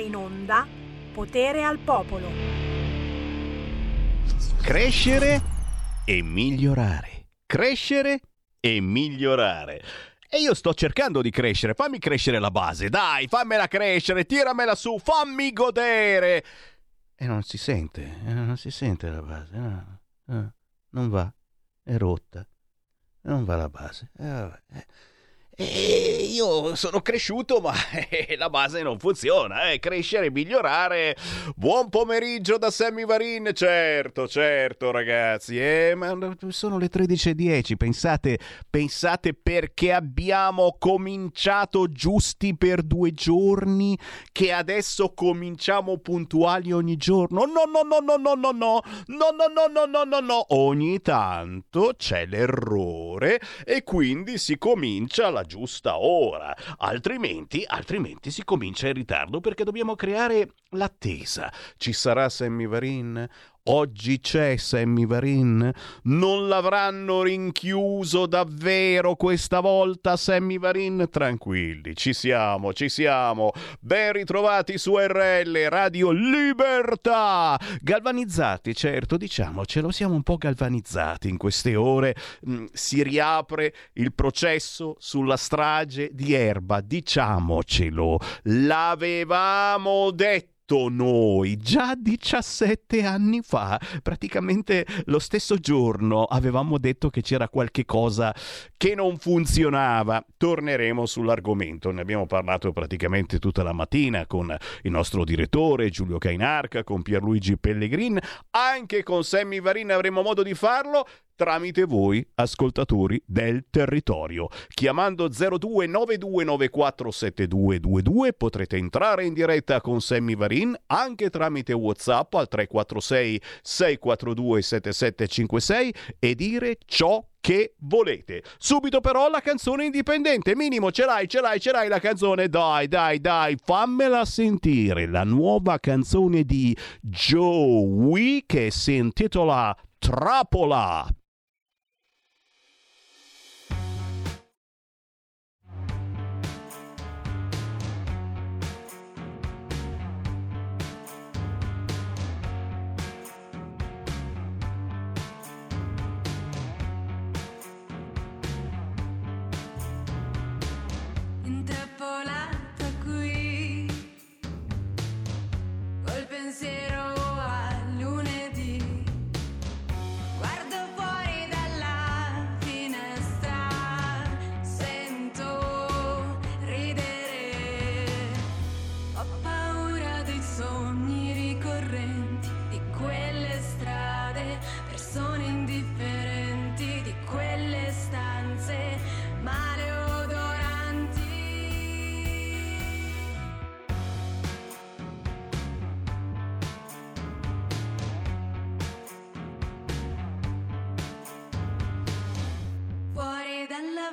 in onda Potere al Popolo. Crescere e migliorare. Crescere e migliorare. E io sto cercando di crescere, fammi crescere la base, dai, fammela crescere, tiramela su, fammi godere. E non si sente, eh, non si sente la base, no, no, non va, è rotta, non va la base. Eh, vabbè. E io sono cresciuto, ma la base non funziona. Eh. Crescere, migliorare. Buon pomeriggio da Sammy Varin. Certo, certo, ragazzi. Eh, sono le 13.10. Pensate, pensate perché abbiamo cominciato giusti per due giorni, che adesso cominciamo puntuali ogni giorno. No, no, no, no, no, no, no, no, no, no, no, no, no, no. Ogni tanto c'è l'errore e quindi si comincia la giusta ora, altrimenti, altrimenti si comincia in ritardo perché dobbiamo creare l'attesa. Ci sarà Sammy Varin? Oggi c'è Sammy Varin? Non l'avranno rinchiuso davvero questa volta Sammy Varin? Tranquilli, ci siamo, ci siamo. Ben ritrovati su RL Radio Libertà. Galvanizzati, certo, diciamocelo, siamo un po' galvanizzati in queste ore. Mm, si riapre il processo sulla strage di Erba, diciamocelo. L'avevamo detto detto noi già 17 anni fa, praticamente lo stesso giorno avevamo detto che c'era qualche cosa che non funzionava. Torneremo sull'argomento, ne abbiamo parlato praticamente tutta la mattina con il nostro direttore Giulio Cainarca, con Pierluigi Pellegrin, anche con Sammy Varin avremo modo di farlo tramite voi, ascoltatori del territorio. Chiamando 0292947222 potrete entrare in diretta con Sammy Varin anche tramite WhatsApp al 346 642 7756 e dire ciò che volete. Subito però la canzone indipendente, minimo ce l'hai, ce l'hai, ce l'hai la canzone, dai, dai, dai, fammela sentire, la nuova canzone di Joey che si intitola Trappola. polar.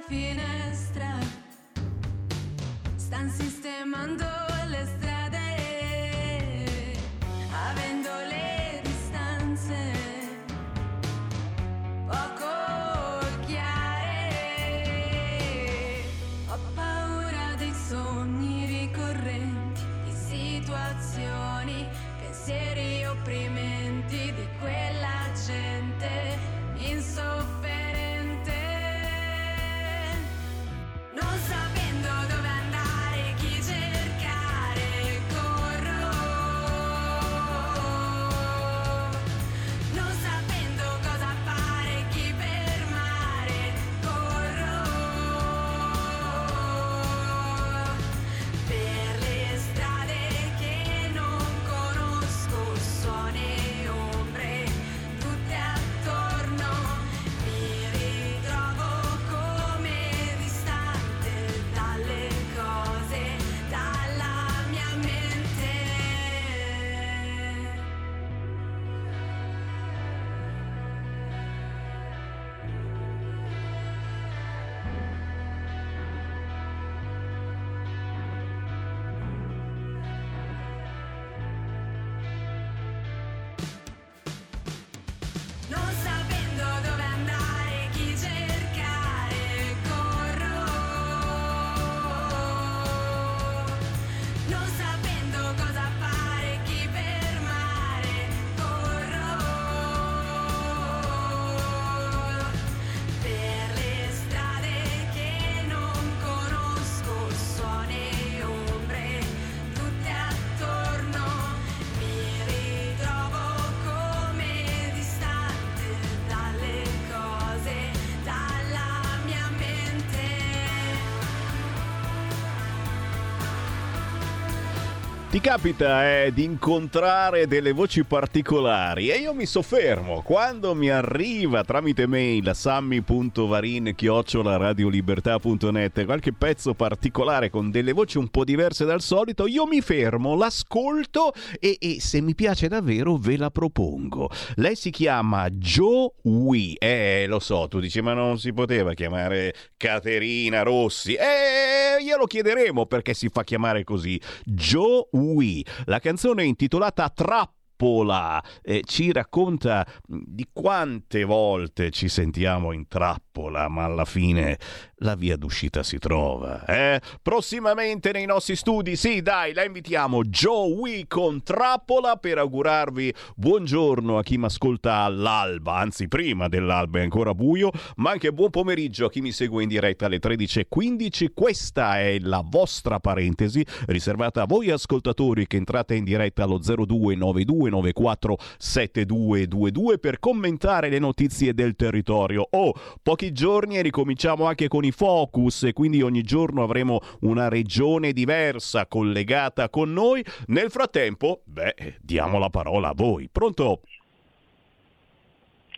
finestra. Stan sistemando. Capita eh, di incontrare delle voci particolari e io mi soffermo quando mi arriva tramite mail a sammy.varin radiolibertà.net qualche pezzo particolare con delle voci un po' diverse dal solito, io mi fermo, l'ascolto e, e se mi piace davvero ve la propongo. Lei si chiama Joe Wee, eh lo so, tu dici ma non si poteva chiamare Caterina Rossi, eh glielo chiederemo perché si fa chiamare così. Joe Wee. La canzone è intitolata Trap eh, ci racconta di quante volte ci sentiamo in trappola, ma alla fine la via d'uscita si trova. Eh? Prossimamente nei nostri studi, sì, dai, la invitiamo Joey con trappola per augurarvi buongiorno a chi mi ascolta all'alba, anzi prima dell'alba è ancora buio, ma anche buon pomeriggio a chi mi segue in diretta alle 13.15. Questa è la vostra parentesi riservata a voi ascoltatori che entrate in diretta allo 0292 0294 7222 per commentare le notizie del territorio. Oh, pochi giorni e ricominciamo anche con i focus e quindi ogni giorno avremo una regione diversa collegata con noi. Nel frattempo, beh, diamo la parola a voi. Pronto?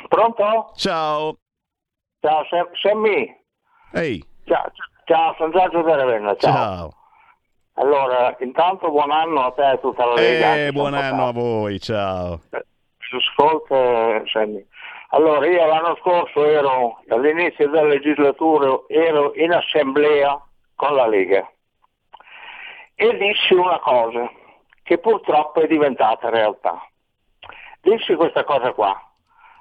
Pronto? Ciao. Ciao, Sammy. Ehi. Ciao, ciao, sono Giorgio da Ravenna. Ciao. Ciao. Allora, intanto buon anno a te e a tutta la Lega. Eh, buon anno a voi, ciao. Ascolta, Sammy. Allora, io l'anno scorso ero, all'inizio della legislatura, ero in assemblea con la Lega e dissi una cosa che purtroppo è diventata realtà. Dissi questa cosa qua.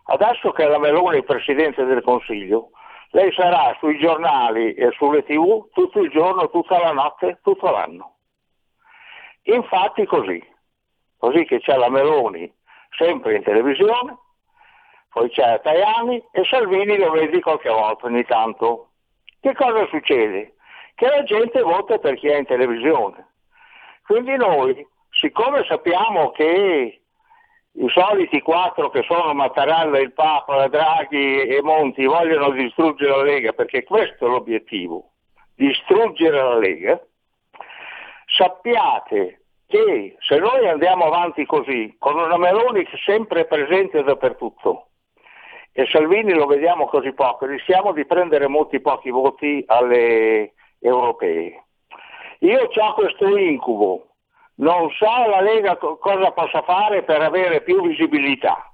Adesso che la Meloni è Presidente del Consiglio, lei sarà sui giornali e sulle tv tutto il giorno, tutta la notte, tutto l'anno. Infatti così, così che c'è la Meloni sempre in televisione, poi c'è Tajani e Salvini lo vedi qualche volta ogni tanto. Che cosa succede? Che la gente vota per chi è in televisione. Quindi noi, siccome sappiamo che i soliti quattro che sono Mattarella, il Papa, Draghi e Monti vogliono distruggere la Lega, perché questo è l'obiettivo, distruggere la Lega, sappiate che se noi andiamo avanti così, con una Meloni sempre presente dappertutto, e Salvini lo vediamo così poco, rischiamo di prendere molti pochi voti alle europee. Io ho questo incubo, non sa la Lega cosa possa fare per avere più visibilità.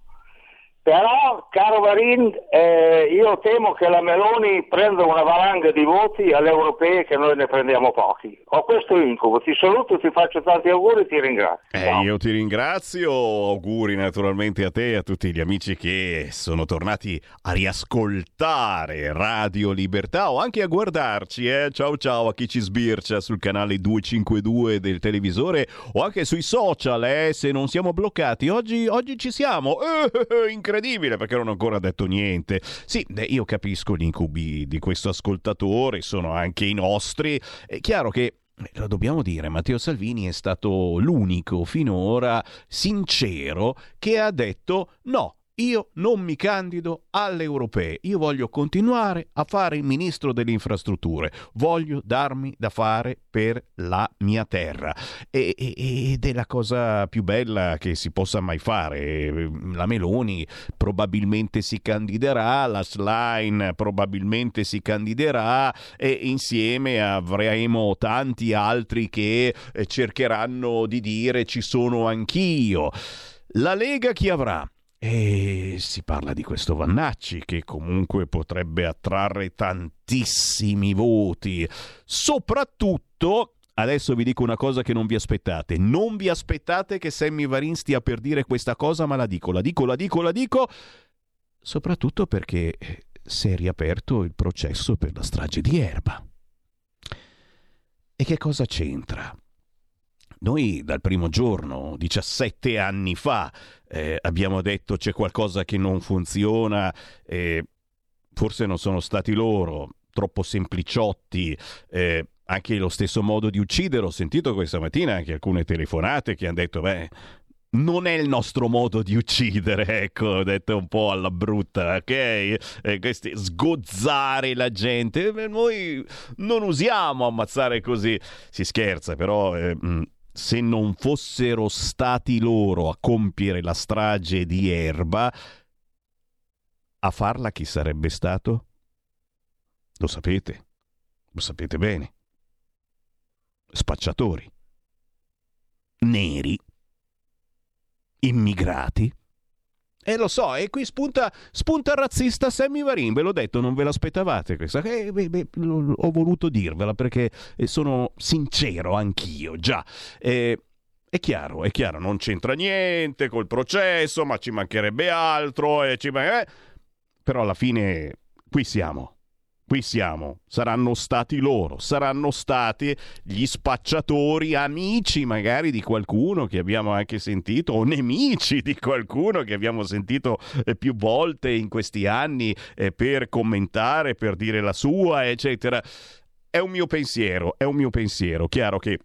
Però, caro Varin, eh, io temo che la Meloni prenda una valanga di voti alle europee che noi ne prendiamo pochi. Ho questo incubo. Ti saluto, ti faccio tanti auguri e ti ringrazio. Eh, io ti ringrazio. Auguri naturalmente a te e a tutti gli amici che sono tornati a riascoltare Radio Libertà o anche a guardarci. Eh? Ciao ciao a chi ci sbircia sul canale 252 del televisore o anche sui social. Eh? Se non siamo bloccati, oggi, oggi ci siamo. Eh, incredibile incredibile perché non ho ancora detto niente. Sì, io capisco gli incubi di questo ascoltatore, sono anche i nostri. È chiaro che eh, lo dobbiamo dire, Matteo Salvini è stato l'unico finora sincero che ha detto no, io non mi candido alle europee, io voglio continuare a fare il ministro delle infrastrutture, voglio darmi da fare per la mia terra e, e, ed è la cosa più bella che si possa mai fare. La Meloni probabilmente si candiderà, la Schlein probabilmente si candiderà e insieme avremo tanti altri che eh, cercheranno di dire ci sono anch'io. La Lega chi avrà? E si parla di questo Vannacci che comunque potrebbe attrarre tantissimi voti. Soprattutto, adesso vi dico una cosa che non vi aspettate. Non vi aspettate che Sammy Varin stia per dire questa cosa, ma la dico, la dico, la dico, la dico. Soprattutto perché si è riaperto il processo per la strage di Erba. E che cosa c'entra? Noi dal primo giorno, 17 anni fa, eh, abbiamo detto c'è qualcosa che non funziona, eh, forse non sono stati loro, troppo sempliciotti. Eh, anche lo stesso modo di uccidere, ho sentito questa mattina anche alcune telefonate che hanno detto, beh, non è il nostro modo di uccidere, ecco, detto un po' alla brutta, ok? Eh, questi, sgozzare la gente, noi non usiamo ammazzare così, si scherza, però eh, mm, se non fossero stati loro a compiere la strage di Erba, a farla chi sarebbe stato? Lo sapete, lo sapete bene. Spacciatori, neri, immigrati. E lo so, e qui spunta, spunta il razzista Sammy Varin, ve l'ho detto, non ve l'aspettavate questa. Eh, beh, beh, ho voluto dirvela perché eh, sono sincero anch'io, già. Eh, è chiaro, è chiaro, non c'entra niente col processo, ma ci mancherebbe altro. Eh, ci man- eh. Però alla fine qui siamo. Qui siamo, saranno stati loro, saranno stati gli spacciatori, amici magari di qualcuno che abbiamo anche sentito, o nemici di qualcuno che abbiamo sentito eh, più volte in questi anni eh, per commentare, per dire la sua, eccetera. È un mio pensiero, è un mio pensiero. Chiaro che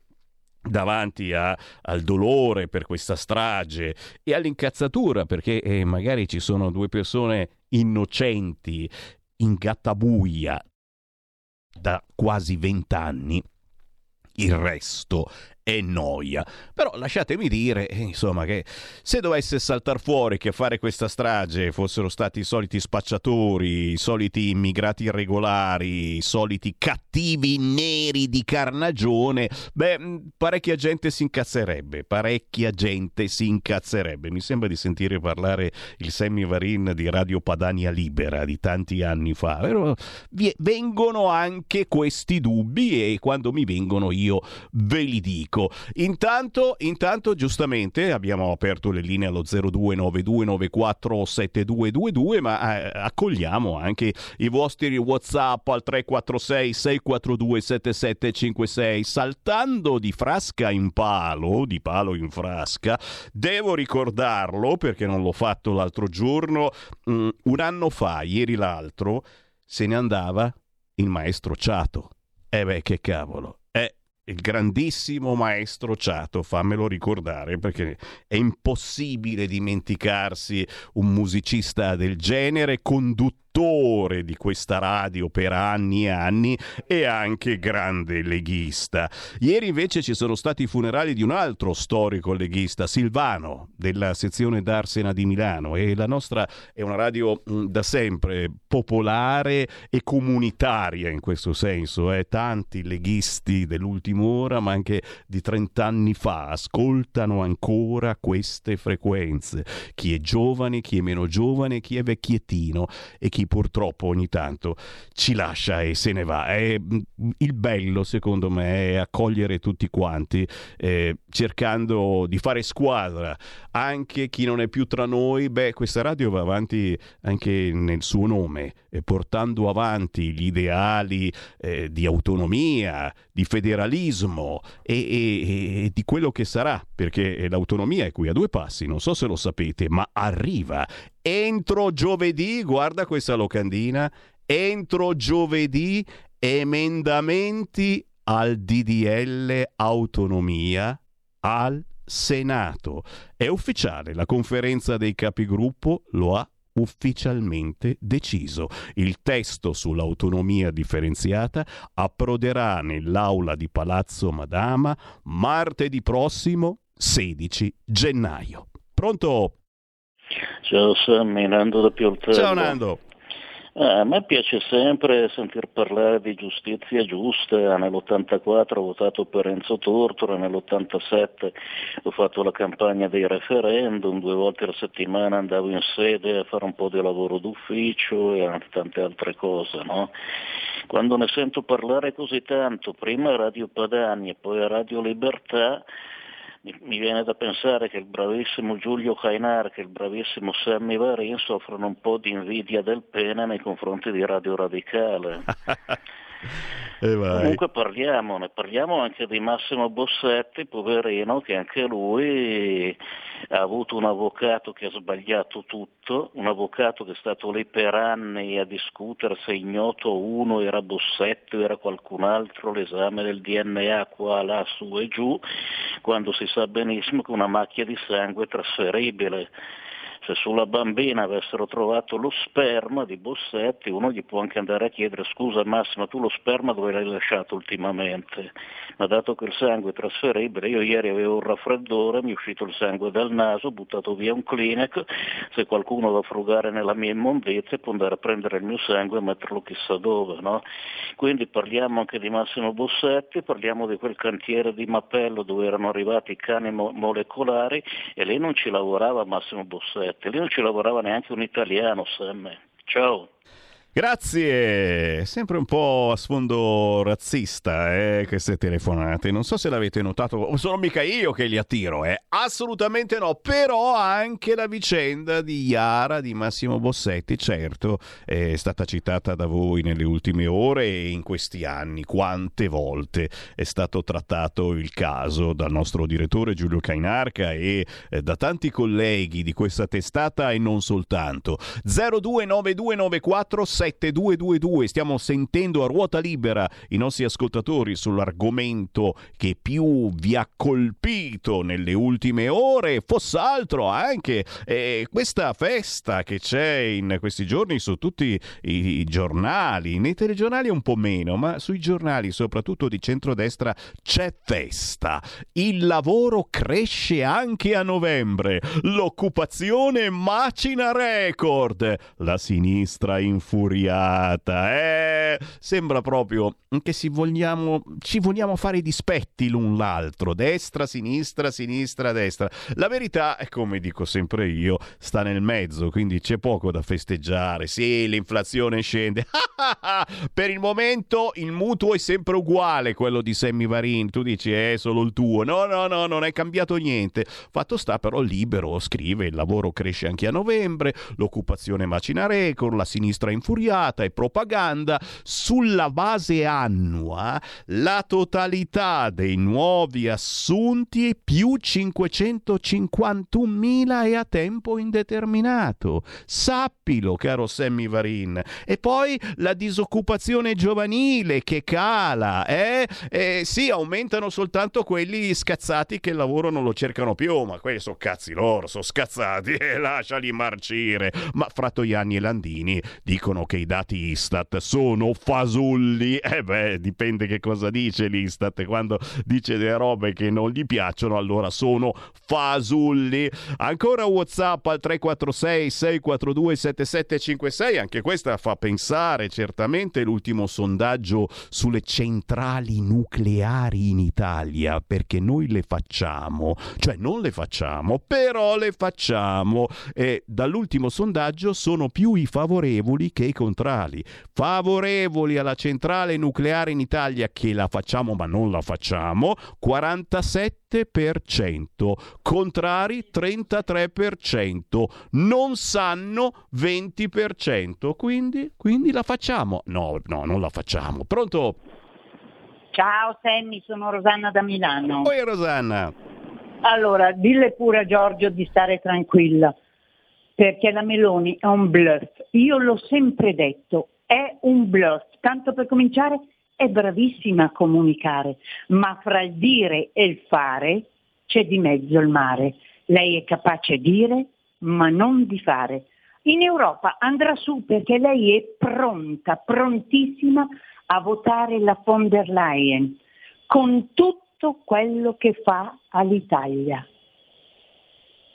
davanti a, al dolore per questa strage e all'incazzatura perché eh, magari ci sono due persone innocenti in gattabuia da quasi vent'anni, il resto è noia. Però lasciatemi dire, eh, insomma, che se dovesse saltare fuori che a fare questa strage fossero stati i soliti spacciatori, i soliti immigrati irregolari, i soliti cattivi neri di carnagione, beh, parecchia gente si incazzerebbe, parecchia gente si incazzerebbe. Mi sembra di sentire parlare il Sammy Varin di Radio Padania Libera di tanti anni fa. Però vengono anche questi dubbi e quando mi vengono io ve li dico amico. Intanto, intanto, giustamente, abbiamo aperto le linee allo 0292947222, ma eh, accogliamo anche i vostri WhatsApp al 346 642 7756. Saltando di frasca in palo, di palo in frasca, devo ricordarlo perché non l'ho fatto l'altro giorno, mm, un anno fa, ieri l'altro, se ne andava il maestro Ciato. E eh beh, che cavolo il grandissimo maestro Ciato, fammelo ricordare perché è impossibile dimenticarsi un musicista del genere, conduttore direttore di questa radio per anni e anni e anche grande leghista. Ieri invece ci sono stati i funerali di un altro storico leghista, Silvano, della sezione d'Arsena di Milano e la nostra è una radio mh, da sempre popolare e comunitaria in questo senso. Eh. Tanti leghisti dell'ultima ora, ma anche di 30 anni fa, ascoltano ancora queste frequenze. Chi è giovane, chi è meno giovane, chi è vecchiettino e chi purtroppo ogni tanto ci lascia e se ne va. È, mm, il bello, secondo me, è accogliere tutti quanti, eh, cercando di fare squadra. Anche chi non è più tra noi, beh, questa radio va avanti anche nel suo nome, eh, portando avanti gli ideali eh, di autonomia, di federalismo e, e, e di quello che sarà, perché l'autonomia è qui a due passi, non so se lo sapete, ma arriva entro giovedì, guarda questa locandina, entro giovedì emendamenti al DDL autonomia al Senato. È ufficiale, la conferenza dei capigruppo lo ha ufficialmente deciso. Il testo sull'autonomia differenziata approderà nell'aula di Palazzo Madama martedì prossimo 16 gennaio. Pronto? Ciao Sammy, Nando da Pioltello. Ciao Nando. Eh, a me piace sempre sentir parlare di giustizia giusta, nell'84 ho votato per Enzo Tortora, nell'87 ho fatto la campagna dei referendum, due volte alla settimana andavo in sede a fare un po' di lavoro d'ufficio e tante altre cose. No? Quando ne sento parlare così tanto, prima a Radio Padani e poi a Radio Libertà, mi viene da pensare che il bravissimo Giulio Cainar e il bravissimo Sammy Varin soffrono un po' di invidia del pene nei confronti di Radio Radicale. Comunque parliamone, parliamo anche di Massimo Bossetti, poverino, che anche lui ha avuto un avvocato che ha sbagliato tutto, un avvocato che è stato lì per anni a discutere se ignoto uno era Bossetti o era qualcun altro, l'esame del DNA qua, là, su e giù, quando si sa benissimo che una macchia di sangue è trasferibile se sulla bambina avessero trovato lo sperma di Bossetti, uno gli può anche andare a chiedere scusa Massimo, tu lo sperma dove l'hai lasciato ultimamente? Ma dato che il sangue è trasferibile, io ieri avevo un raffreddore, mi è uscito il sangue dal naso, ho buttato via un Kleenex, se qualcuno va a frugare nella mia immondizia può andare a prendere il mio sangue e metterlo chissà dove. No? Quindi parliamo anche di Massimo Bossetti, parliamo di quel cantiere di Mappello dove erano arrivati i cani mo- molecolari e lì non ci lavorava Massimo Bossetti, lì non ci lavorava neanche un italiano, Sam. Ciao. Grazie, sempre un po' a sfondo razzista eh, queste telefonate, non so se l'avete notato, sono mica io che li attiro, eh. assolutamente no, però anche la vicenda di Iara di Massimo Bossetti, certo, è stata citata da voi nelle ultime ore e in questi anni, quante volte è stato trattato il caso dal nostro direttore Giulio Cainarca e eh, da tanti colleghi di questa testata e non soltanto. 029294 7222. Stiamo sentendo a ruota libera i nostri ascoltatori sull'argomento che più vi ha colpito nelle ultime ore, fosse altro anche eh, questa festa che c'è in questi giorni su tutti i giornali, nei telegiornali un po' meno, ma sui giornali soprattutto di centrodestra c'è festa. Il lavoro cresce anche a novembre, l'occupazione macina record, la sinistra infuriata infuriata. Eh, sembra proprio che si vogliamo, ci vogliamo fare i dispetti l'un l'altro, destra, sinistra, sinistra, destra. La verità, come dico sempre io, sta nel mezzo, quindi c'è poco da festeggiare. Sì, l'inflazione scende. per il momento il mutuo è sempre uguale, quello di Sammy Varin. Tu dici, è solo il tuo. No, no, no, non è cambiato niente. Fatto sta però libero, scrive, il lavoro cresce anche a novembre, l'occupazione macina record, la sinistra infuriata e propaganda sulla base annua la totalità dei nuovi assunti più 551.000 è a tempo indeterminato. Sappilo, caro Sammy Varin. E poi la disoccupazione giovanile che cala, eh? eh sì, aumentano soltanto quelli scazzati che il lavoro non lo cercano più, ma quelli sono cazzi loro, sono scazzati e eh, lasciali marcire. Ma Frattoianni e Landini dicono che i dati Istat sono fasulli. Eh beh, dipende che cosa dice l'Istat. Quando dice delle robe che non gli piacciono, allora sono fasulli. Ancora WhatsApp al 346 642 7756. Anche questa fa pensare certamente l'ultimo sondaggio sulle centrali nucleari in Italia, perché noi le facciamo, cioè non le facciamo, però le facciamo. E dall'ultimo sondaggio sono più i favorevoli che i contrari. Favorevoli alla centrale nucleare in Italia che la facciamo ma non la facciamo, 47%, contrari 33%, non sanno 20%, quindi, quindi la facciamo. No, no, non la facciamo. Pronto? Ciao Sammy, sono Rosanna da Milano. Poi Rosanna. Allora, dille pure a Giorgio di stare tranquilla, perché la Meloni è un bluff. Io l'ho sempre detto, è un bluff. Tanto per cominciare è bravissima a comunicare, ma fra il dire e il fare c'è di mezzo il mare. Lei è capace di dire, ma non di fare. In Europa andrà su perché lei è pronta, prontissima a votare la von der Leyen con tutto quello che fa all'Italia.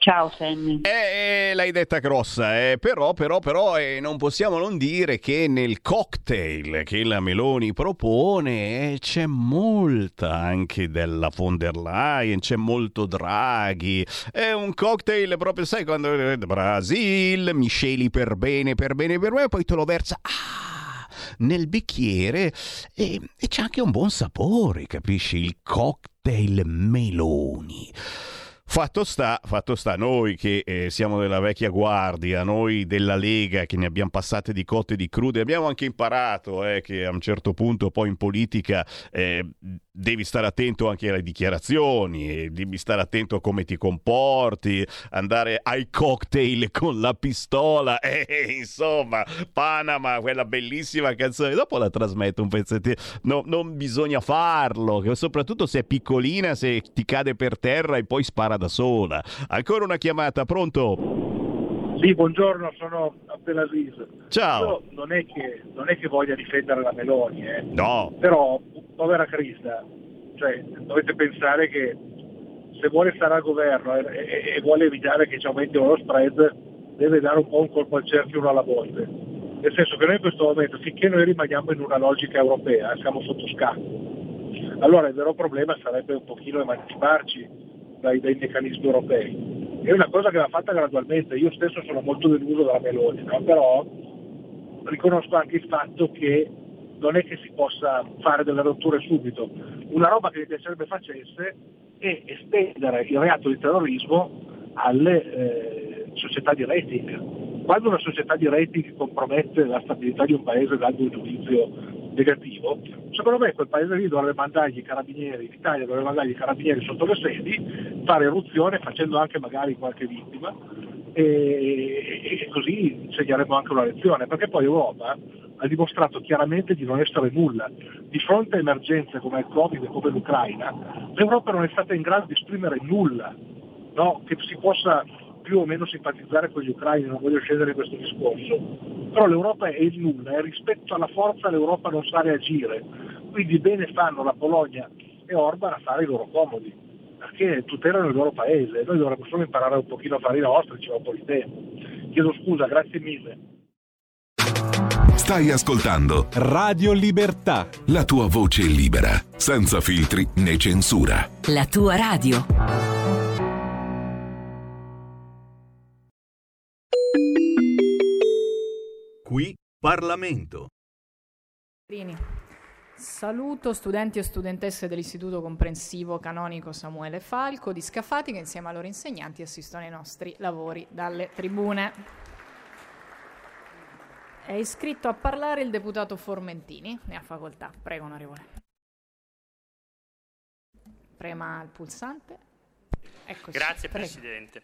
Ciao Sammy. Eh, eh, l'hai detta grossa, eh. però, però, però eh, non possiamo non dire che nel cocktail che la Meloni propone eh, c'è molta anche della von der Leyen, c'è molto Draghi. È un cocktail proprio, sai, quando Brasil, misceli per bene, per bene, per bene, poi te lo versa. Ah, nel bicchiere e, e c'è anche un buon sapore, capisci? Il cocktail Meloni. Fatto sta, fatto sta, noi che eh, siamo della vecchia guardia, noi della Lega che ne abbiamo passate di cotte e di crude, abbiamo anche imparato eh, che a un certo punto poi in politica eh, devi stare attento anche alle dichiarazioni, devi stare attento a come ti comporti, andare ai cocktail con la pistola, eh, insomma, Panama, quella bellissima canzone, dopo la trasmetto un pezzettino, no, non bisogna farlo, soprattutto se è piccolina, se ti cade per terra e poi spara da sola. Ancora una chiamata, pronto? Sì, buongiorno, sono Abdelaziz. Ciao. Non è, che, non è che voglia difendere la Meloni, eh. No. però, povera Crista, cioè, dovete pensare che se vuole stare al governo e, e, e vuole evitare che ci aumentino lo spread, deve dare un po' un colpo al cerchio uno alla volta. Nel senso che noi in questo momento, finché noi rimaniamo in una logica europea, siamo sotto scacco. Allora il vero problema sarebbe un pochino emanciparci dai, dai meccanismi europei è una cosa che va fatta gradualmente, io stesso sono molto deluso dalla Meloni, no? però riconosco anche il fatto che non è che si possa fare delle rotture subito. Una roba che mi piacerebbe facesse è estendere il reato di terrorismo alle eh, società di rating. Quando una società di rating compromette la stabilità di un paese dando un giudizio negativo, secondo me quel paese lì dovrebbe mandargli i carabinieri, l'Italia dovrebbe mandargli i carabinieri sotto le sedi, fare eruzione facendo anche magari qualche vittima e, e così insegneremo anche una lezione, perché poi Europa ha dimostrato chiaramente di non essere nulla. Di fronte a emergenze come il Covid e come l'Ucraina, l'Europa non è stata in grado di esprimere nulla no? che si possa più o meno simpatizzare con gli ucraini, non voglio scendere in questo discorso, però l'Europa è il nulla e rispetto alla forza l'Europa non sa reagire, quindi bene fanno la Polonia e Orban a fare i loro comodi, perché tutelano il loro paese, noi dovremmo solo imparare un pochino a fare i nostri, ci va un po' di tempo. Chiedo scusa, grazie mille. Stai ascoltando Radio Libertà. La tua voce libera, senza filtri né censura. La tua radio. Qui Parlamento. Saluto studenti e studentesse dell'Istituto Comprensivo Canonico Samuele Falco di Scafati che insieme ai loro insegnanti assistono ai nostri lavori dalle tribune. È iscritto a parlare il deputato Formentini, ne ha facoltà. Prego, onorevole. Prema il pulsante. Eccoci, Grazie prego. Presidente.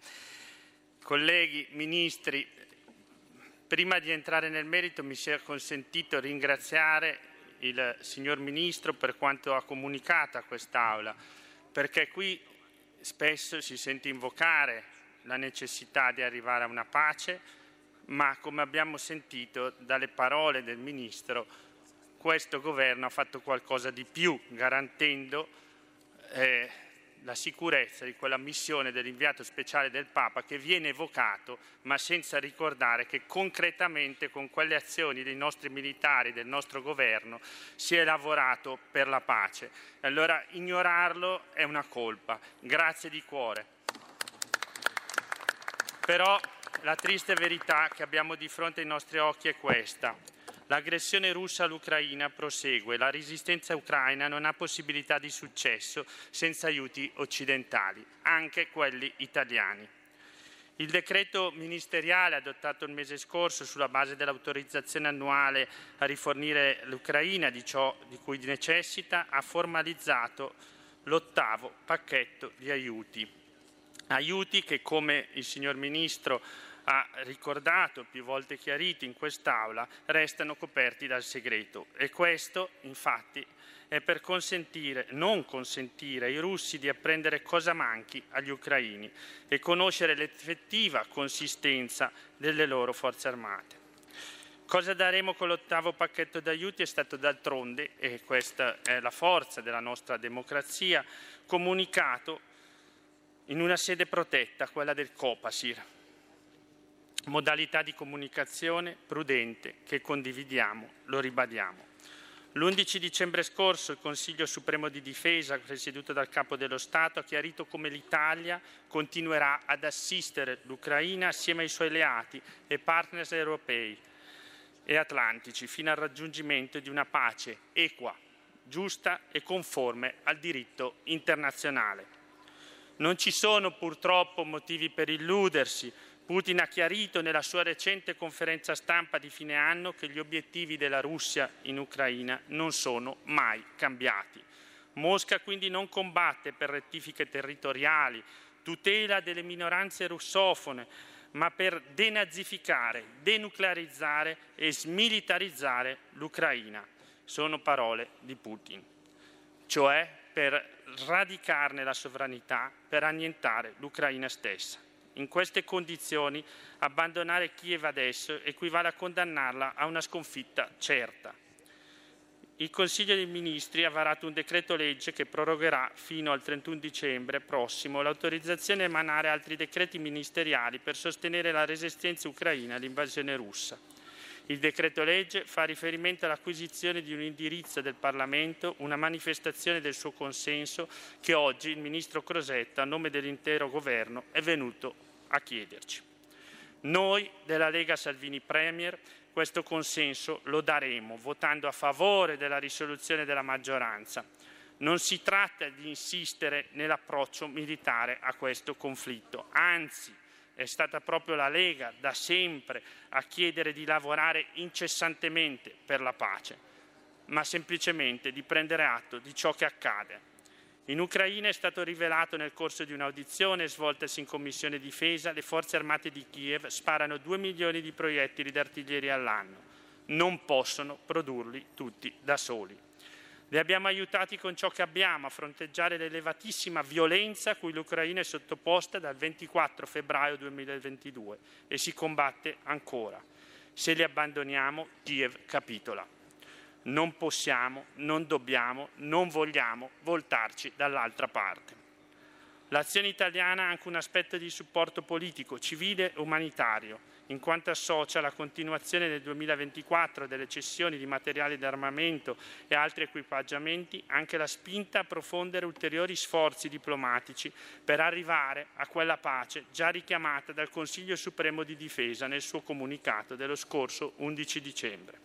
Colleghi, ministri, Prima di entrare nel merito mi sia consentito ringraziare il signor Ministro per quanto ha comunicato a quest'Aula, perché qui spesso si sente invocare la necessità di arrivare a una pace, ma come abbiamo sentito dalle parole del Ministro, questo Governo ha fatto qualcosa di più, garantendo eh, la sicurezza di quella missione dell'inviato speciale del Papa che viene evocato, ma senza ricordare che concretamente con quelle azioni dei nostri militari, del nostro governo, si è lavorato per la pace. Allora ignorarlo è una colpa. Grazie di cuore. Però la triste verità che abbiamo di fronte ai nostri occhi è questa. L'aggressione russa all'Ucraina prosegue, la resistenza ucraina non ha possibilità di successo senza aiuti occidentali, anche quelli italiani. Il decreto ministeriale adottato il mese scorso sulla base dell'autorizzazione annuale a rifornire l'Ucraina di ciò di cui necessita ha formalizzato l'ottavo pacchetto di aiuti. Aiuti che, come il signor Ministro ha ricordato, più volte chiariti in quest'Aula, restano coperti dal segreto. E questo, infatti, è per consentire, non consentire ai russi di apprendere cosa manchi agli ucraini e conoscere l'effettiva consistenza delle loro forze armate. Cosa daremo con l'ottavo pacchetto d'aiuti è stato d'altronde, e questa è la forza della nostra democrazia, comunicato in una sede protetta, quella del Copasir, modalità di comunicazione prudente che condividiamo, lo ribadiamo. L'11 dicembre scorso il Consiglio Supremo di Difesa, presieduto dal Capo dello Stato, ha chiarito come l'Italia continuerà ad assistere l'Ucraina assieme ai suoi alleati e partners europei e atlantici fino al raggiungimento di una pace equa, giusta e conforme al diritto internazionale. Non ci sono purtroppo motivi per illudersi Putin ha chiarito nella sua recente conferenza stampa di fine anno che gli obiettivi della Russia in Ucraina non sono mai cambiati. Mosca quindi non combatte per rettifiche territoriali, tutela delle minoranze russofone, ma per denazificare, denuclearizzare e smilitarizzare l'Ucraina. Sono parole di Putin, cioè per radicarne la sovranità, per annientare l'Ucraina stessa. In queste condizioni abbandonare Kiev adesso equivale a condannarla a una sconfitta certa. Il Consiglio dei Ministri ha varato un decreto legge che prorogherà fino al 31 dicembre prossimo l'autorizzazione a emanare altri decreti ministeriali per sostenere la resistenza ucraina all'invasione russa. Il decreto legge fa riferimento all'acquisizione di un indirizzo del Parlamento, una manifestazione del suo consenso che oggi il Ministro Crosetta, a nome dell'intero Governo, è venuto a chiederci. Noi della Lega Salvini Premier questo consenso lo daremo votando a favore della risoluzione della maggioranza. Non si tratta di insistere nell'approccio militare a questo conflitto, anzi è stata proprio la Lega da sempre a chiedere di lavorare incessantemente per la pace, ma semplicemente di prendere atto di ciò che accade. In Ucraina è stato rivelato nel corso di un'audizione svoltasi in Commissione Difesa le forze armate di Kiev sparano 2 milioni di proiettili d'artiglieria all'anno. Non possono produrli tutti da soli. Li abbiamo aiutati con ciò che abbiamo a fronteggiare l'elevatissima violenza a cui l'Ucraina è sottoposta dal 24 febbraio 2022 e si combatte ancora. Se li abbandoniamo, Kiev capitola. Non possiamo, non dobbiamo, non vogliamo voltarci dall'altra parte. L'azione italiana ha anche un aspetto di supporto politico, civile e umanitario in quanto associa la continuazione nel 2024 delle cessioni di materiali d'armamento e altri equipaggiamenti anche la spinta a profondere ulteriori sforzi diplomatici per arrivare a quella pace già richiamata dal Consiglio Supremo di Difesa nel suo comunicato dello scorso 11 dicembre.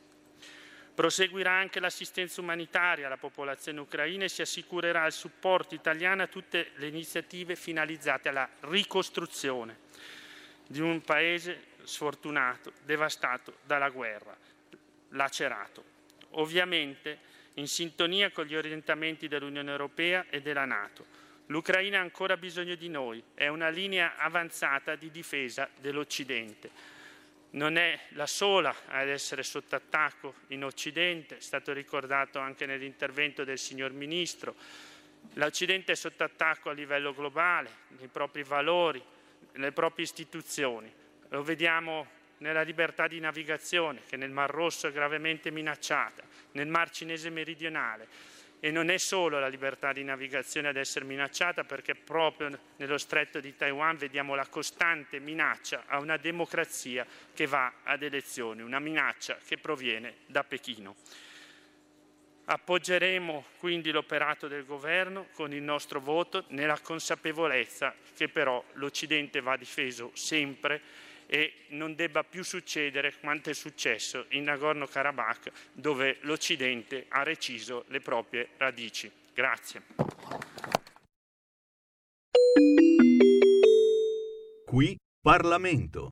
Proseguirà anche l'assistenza umanitaria alla popolazione ucraina e si assicurerà il supporto italiano a tutte le iniziative finalizzate alla ricostruzione di un paese sfortunato, devastato dalla guerra, lacerato. Ovviamente in sintonia con gli orientamenti dell'Unione Europea e della Nato. L'Ucraina ha ancora bisogno di noi, è una linea avanzata di difesa dell'Occidente. Non è la sola ad essere sotto attacco in Occidente, è stato ricordato anche nell'intervento del signor Ministro. L'Occidente è sotto attacco a livello globale, nei propri valori, nelle proprie istituzioni. Lo vediamo nella libertà di navigazione, che nel Mar Rosso è gravemente minacciata, nel Mar Cinese meridionale. E non è solo la libertà di navigazione ad essere minacciata, perché proprio nello stretto di Taiwan vediamo la costante minaccia a una democrazia che va ad elezioni, una minaccia che proviene da Pechino. Appoggeremo quindi l'operato del governo con il nostro voto nella consapevolezza che però l'Occidente va difeso sempre e non debba più succedere quanto è successo in Nagorno-Karabakh dove l'Occidente ha reciso le proprie radici. Grazie. Qui Parlamento.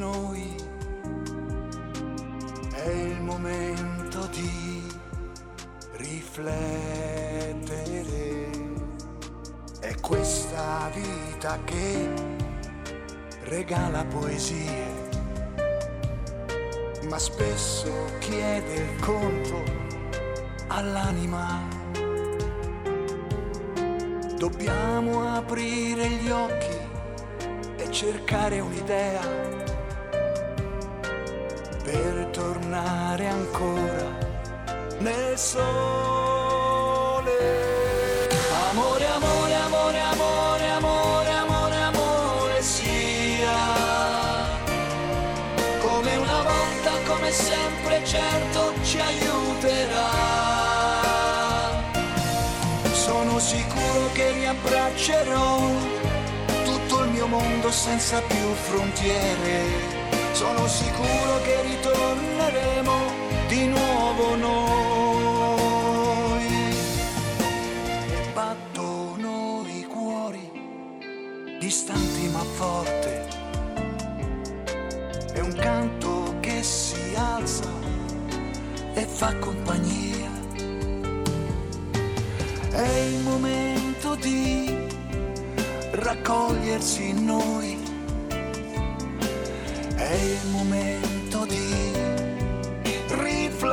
Noi, è il momento di riflettere. È questa vita che regala poesie, ma spesso chiede il conto all'anima. Dobbiamo aprire gli occhi e cercare un'idea per tornare ancora nel sole. Amore, amore, amore, amore, amore, amore, amore sia come una volta, come sempre certo ci aiuterà. Sono sicuro che riabbraccerò tutto il mio mondo senza più frontiere. Sono sicuro che ritorneremo di nuovo noi. E battono i cuori, distanti ma forte. È un canto che si alza e fa compagnia. È il momento di raccogliersi in noi. Il momento di riflettere.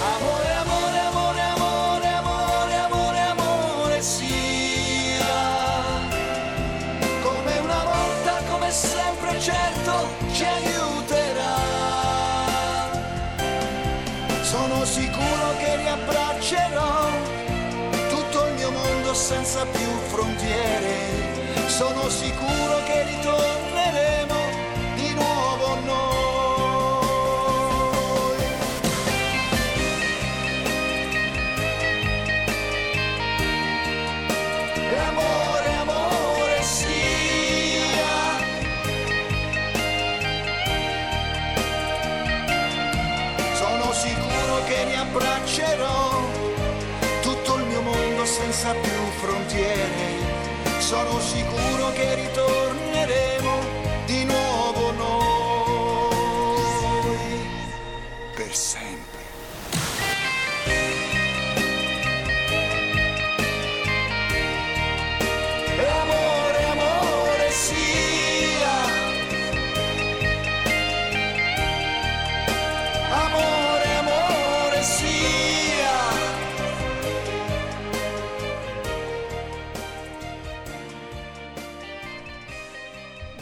Amore, amore, amore, amore, amore, amore, sia. Come una volta, come sempre, certo ci aiuterà. Sono sicuro che riabbraccerò tutto il mio mondo senza più. Sono sicuro che ritorneremo di nuovo noi. E amore, sia. Sono sicuro che riabbraccerò tutto il mio mondo senza più frontiere. Sono sicuro che ritorneremo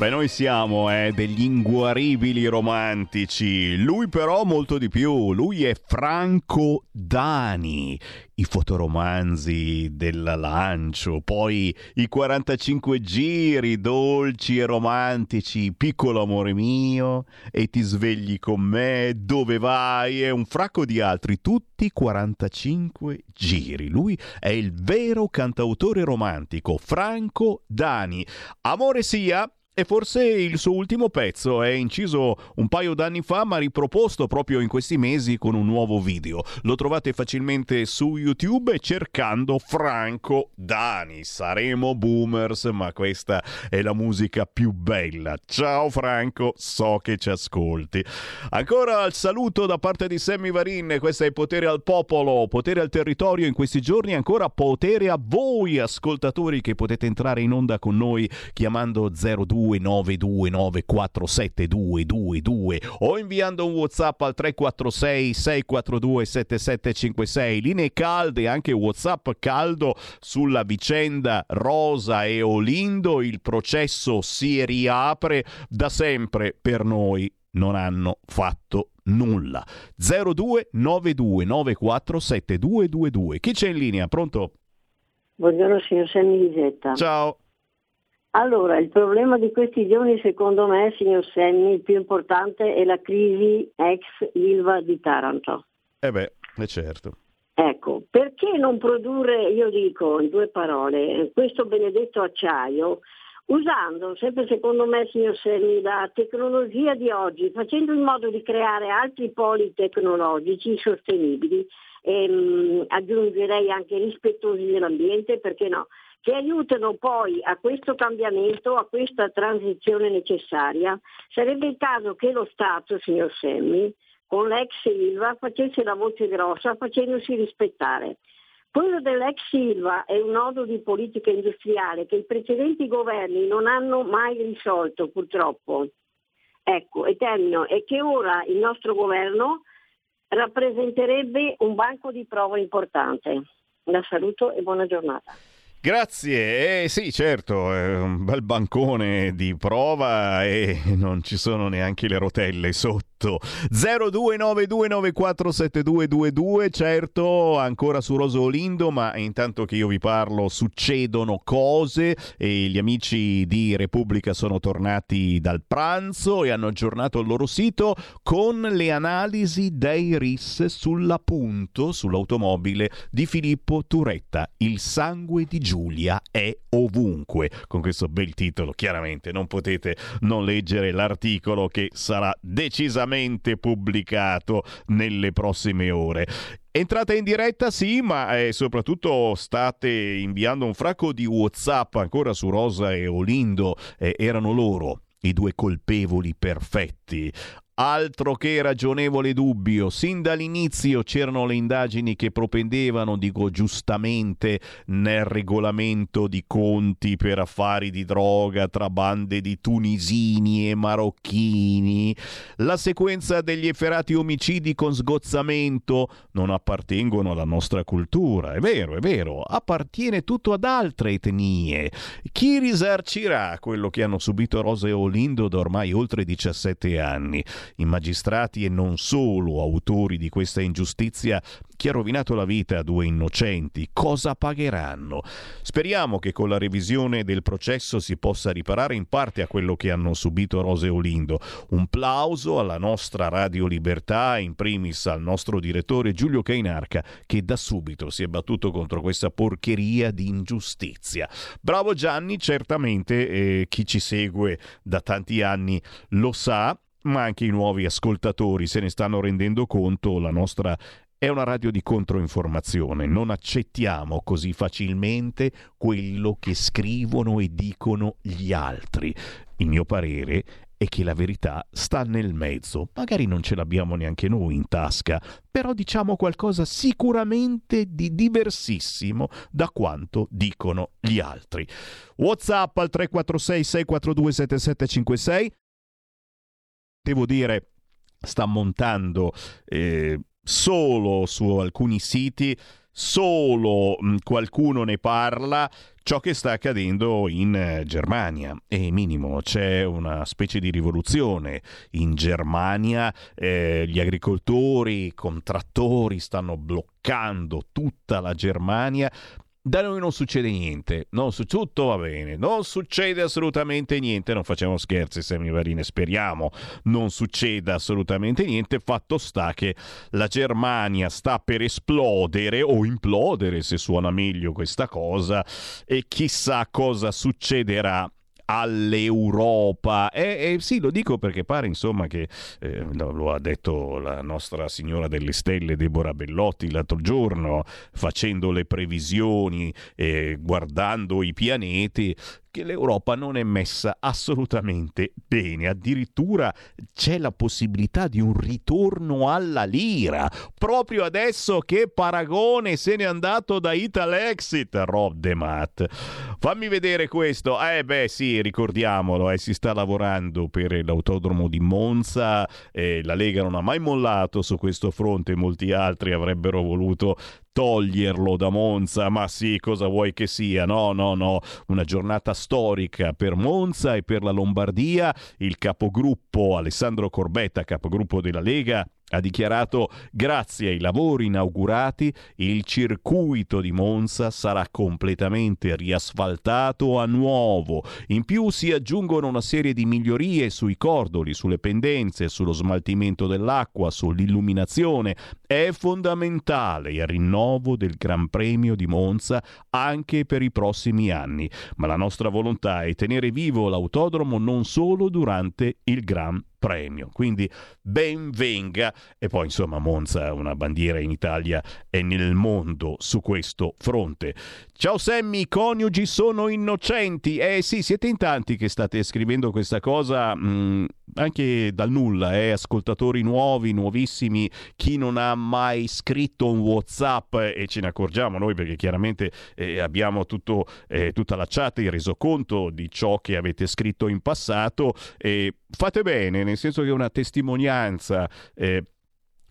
Beh, noi siamo eh, degli inguaribili romantici. Lui però molto di più. Lui è Franco Dani. I fotoromanzi del lancio, poi i 45 giri dolci e romantici, piccolo amore mio, e ti svegli con me, dove vai, e un fracco di altri, tutti 45 giri. Lui è il vero cantautore romantico, Franco Dani. Amore sia, e forse il suo ultimo pezzo è inciso un paio d'anni fa ma riproposto proprio in questi mesi con un nuovo video. Lo trovate facilmente su YouTube cercando Franco Dani. Saremo boomers ma questa è la musica più bella. Ciao Franco, so che ci ascolti. Ancora il saluto da parte di Sammy Varin, questo è Potere al Popolo, Potere al Territorio in questi giorni, ancora potere a voi ascoltatori che potete entrare in onda con noi chiamando 02 292472222 o inviando un WhatsApp al 346 642 7756. Linee calde, anche WhatsApp caldo sulla vicenda Rosa e Olindo. Il processo si riapre da sempre per noi. Non hanno fatto nulla. 0292947222. Chi c'è in linea? Pronto? Buongiorno signor Sammy Lisetta. Ciao. Allora, il problema di questi giorni secondo me, signor Sammy, il più importante è la crisi ex Ilva di Taranto. Eh beh, è certo. Ecco, perché non produrre, io dico in due parole, questo benedetto acciaio usando, sempre secondo me, signor Serni, la tecnologia di oggi, facendo in modo di creare altri poli tecnologici sostenibili, ehm, aggiungerei anche rispettosi dell'ambiente, perché no, che aiutano poi a questo cambiamento, a questa transizione necessaria. Sarebbe il caso che lo Stato, signor Semmi, con l'ex Silva facesse la voce grossa facendosi rispettare. Quello dell'ex Silva è un nodo di politica industriale che i precedenti governi non hanno mai risolto purtroppo. Ecco, e termino, e che ora il nostro governo rappresenterebbe un banco di prova importante. La saluto e buona giornata. Grazie, eh, sì certo, è un bel bancone di prova e non ci sono neanche le rotelle sotto. Questo. 0292947222, certo, ancora su Rosa Olindo, ma intanto che io vi parlo succedono cose e gli amici di Repubblica sono tornati dal pranzo e hanno aggiornato il loro sito con le analisi dei RIS sull'appunto, sull'automobile di Filippo Turetta. Il sangue di Giulia è ovunque. Con questo bel titolo, chiaramente non potete non leggere l'articolo che sarà decisamente pubblicato nelle prossime ore. Entrate in diretta, sì, ma eh, soprattutto state inviando un fracco di WhatsApp ancora su Rosa e Olindo. Eh, erano loro i due colpevoli perfetti. Altro che ragionevole dubbio, sin dall'inizio c'erano le indagini che propendevano, dico giustamente, nel regolamento di conti per affari di droga tra bande di tunisini e marocchini. La sequenza degli efferati omicidi con sgozzamento non appartengono alla nostra cultura, è vero, è vero, appartiene tutto ad altre etnie. Chi risarcirà quello che hanno subito Rosa e Olindo da ormai oltre 17 anni? I magistrati e non solo autori di questa ingiustizia che ha rovinato la vita a due innocenti, cosa pagheranno? Speriamo che con la revisione del processo si possa riparare in parte a quello che hanno subito Rose e Olindo. Un plauso alla nostra Radio Libertà, in primis al nostro direttore Giulio Cainarca, che da subito si è battuto contro questa porcheria di ingiustizia. Bravo Gianni, certamente eh, chi ci segue da tanti anni lo sa, ma anche i nuovi ascoltatori se ne stanno rendendo conto, la nostra è una radio di controinformazione, non accettiamo così facilmente quello che scrivono e dicono gli altri. Il mio parere è che la verità sta nel mezzo. Magari non ce l'abbiamo neanche noi in tasca, però diciamo qualcosa sicuramente di diversissimo da quanto dicono gli altri. WhatsApp al 346 642 7756 devo dire, sta montando eh, solo su alcuni siti, solo mh, qualcuno ne parla, ciò che sta accadendo in eh, Germania. E minimo, c'è una specie di rivoluzione. In Germania eh, gli agricoltori, i contrattori stanno bloccando tutta la Germania da noi non succede niente, non su- tutto va bene, non succede assolutamente niente, non facciamo scherzi semivarine, speriamo non succeda assolutamente niente, fatto sta che la Germania sta per esplodere o implodere se suona meglio questa cosa e chissà cosa succederà all'Europa. E, e, sì, lo dico perché pare insomma che eh, lo ha detto la nostra signora delle stelle Deborah Bellotti l'altro giorno, facendo le previsioni, eh, guardando i pianeti, che l'Europa non è messa assolutamente bene, addirittura c'è la possibilità di un ritorno alla lira, proprio adesso che Paragone se n'è andato da Italexit, Rob De Matt. Fammi vedere questo, eh beh sì, ricordiamolo, eh, si sta lavorando per l'autodromo di Monza, eh, la Lega non ha mai mollato su questo fronte, molti altri avrebbero voluto toglierlo da Monza, ma sì, cosa vuoi che sia? No, no, no, una giornata storica per Monza e per la Lombardia. Il capogruppo Alessandro Corbetta, capogruppo della Lega, ha dichiarato grazie ai lavori inaugurati il circuito di Monza sarà completamente riasfaltato a nuovo. In più si aggiungono una serie di migliorie sui cordoli, sulle pendenze, sullo smaltimento dell'acqua, sull'illuminazione. È fondamentale il rinnovo del Gran Premio di Monza anche per i prossimi anni, ma la nostra volontà è tenere vivo l'autodromo non solo durante il Gran Premio. Quindi ben venga. E poi insomma Monza, una bandiera in Italia e nel mondo su questo fronte. Ciao Sammy, i coniugi sono innocenti. Eh sì, siete in tanti che state scrivendo questa cosa mm, anche dal nulla, eh? ascoltatori nuovi, nuovissimi, chi non ha mai scritto un WhatsApp eh, e ce ne accorgiamo noi perché chiaramente eh, abbiamo tutto, eh, tutta la chat, il resoconto di ciò che avete scritto in passato. Fate bene, nel senso che è una testimonianza, eh,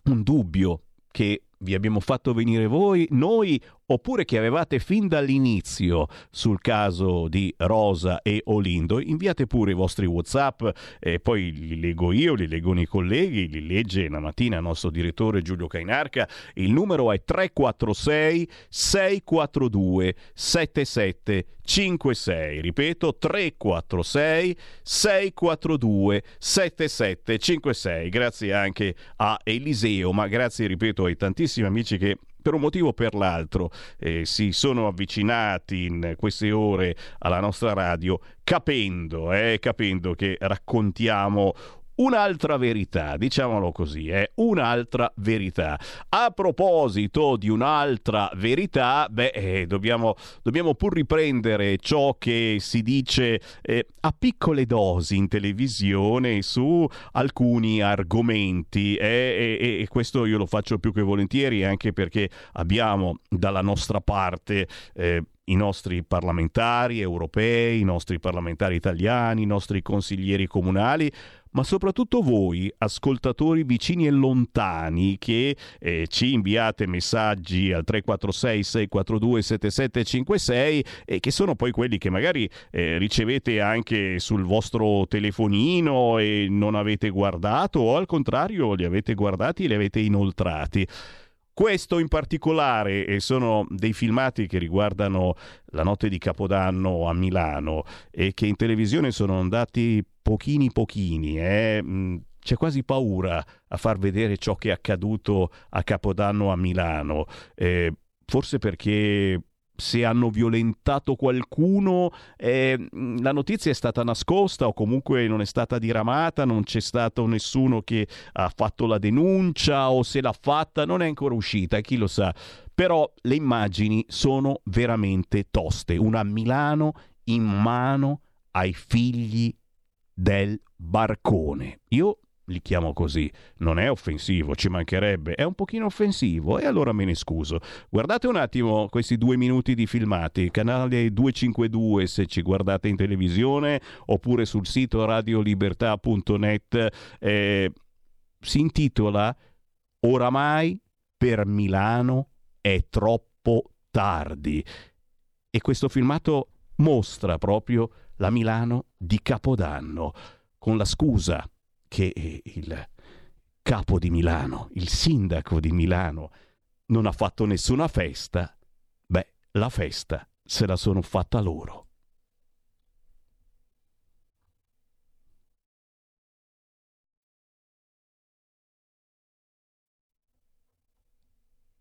un dubbio che vi abbiamo fatto venire voi, noi oppure che avevate fin dall'inizio sul caso di Rosa e Olindo, inviate pure i vostri WhatsApp e poi li leggo io, li leggono i colleghi, li legge la mattina il nostro direttore Giulio Cainarca. Il numero è 346 642 7756. Ripeto 346 642 7756. Grazie anche a Eliseo, ma grazie ripeto ai tantissimi amici che per un motivo o per l'altro eh, si sono avvicinati in queste ore alla nostra radio capendo, eh, capendo che raccontiamo un'altra verità, diciamolo così, è eh? un'altra verità. A proposito di un'altra verità, beh, eh, dobbiamo, dobbiamo, pur riprendere ciò che si dice eh, a piccole dosi in televisione su alcuni argomenti eh, e, questo io lo faccio più che volentieri anche perché abbiamo dalla nostra parte eh, i nostri parlamentari europei, i nostri parlamentari italiani, i nostri consiglieri comunali, ma soprattutto voi, ascoltatori vicini e lontani, che eh, ci inviate messaggi al 346 642 7756 e che sono poi quelli che magari eh, ricevete anche sul vostro telefonino e non avete guardato o al contrario li avete guardati e li avete inoltrati. Questo in particolare e sono dei filmati che riguardano la notte di Capodanno a Milano e che in televisione sono andati pochini pochini. Eh? Mm, c'è quasi paura a far vedere ciò che è accaduto a Capodanno a Milano. Eh, forse perché se hanno violentato qualcuno, eh, la notizia è stata nascosta o comunque non è stata diramata, non c'è stato nessuno che ha fatto la denuncia o se l'ha fatta, non è ancora uscita, chi lo sa. Però le immagini sono veramente toste. Una Milano in mano ai figli del barcone. Io li chiamo così, non è offensivo, ci mancherebbe, è un pochino offensivo e allora me ne scuso. Guardate un attimo questi due minuti di filmati, canale 252 se ci guardate in televisione oppure sul sito radiolibertà.net, eh, si intitola Oramai per Milano è troppo tardi e questo filmato mostra proprio la Milano di Capodanno con la scusa che il capo di Milano, il sindaco di Milano, non ha fatto nessuna festa, beh, la festa se la sono fatta loro.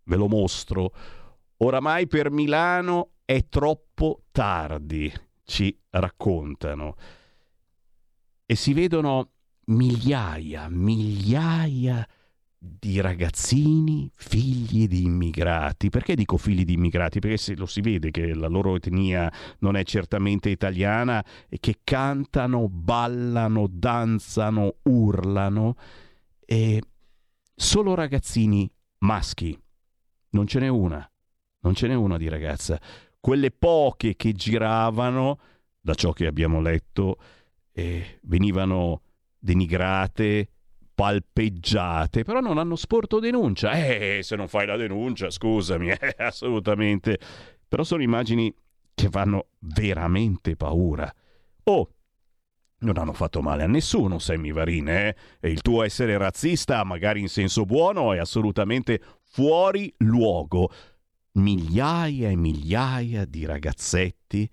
Ve lo mostro. Oramai per Milano è troppo tardi, ci raccontano. E si vedono migliaia, migliaia di ragazzini figli di immigrati. Perché dico figli di immigrati? Perché se lo si vede che la loro etnia non è certamente italiana e che cantano, ballano, danzano, urlano e solo ragazzini maschi. Non ce n'è una, non ce n'è una di ragazza. Quelle poche che giravano, da ciò che abbiamo letto, eh, venivano denigrate, palpeggiate, però non hanno sporto denuncia. Eh, se non fai la denuncia, scusami, eh, assolutamente. Però sono immagini che fanno veramente paura. Oh, non hanno fatto male a nessuno, Sammy Varin, eh? E il tuo essere razzista, magari in senso buono, è assolutamente fuori luogo. Migliaia e migliaia di ragazzetti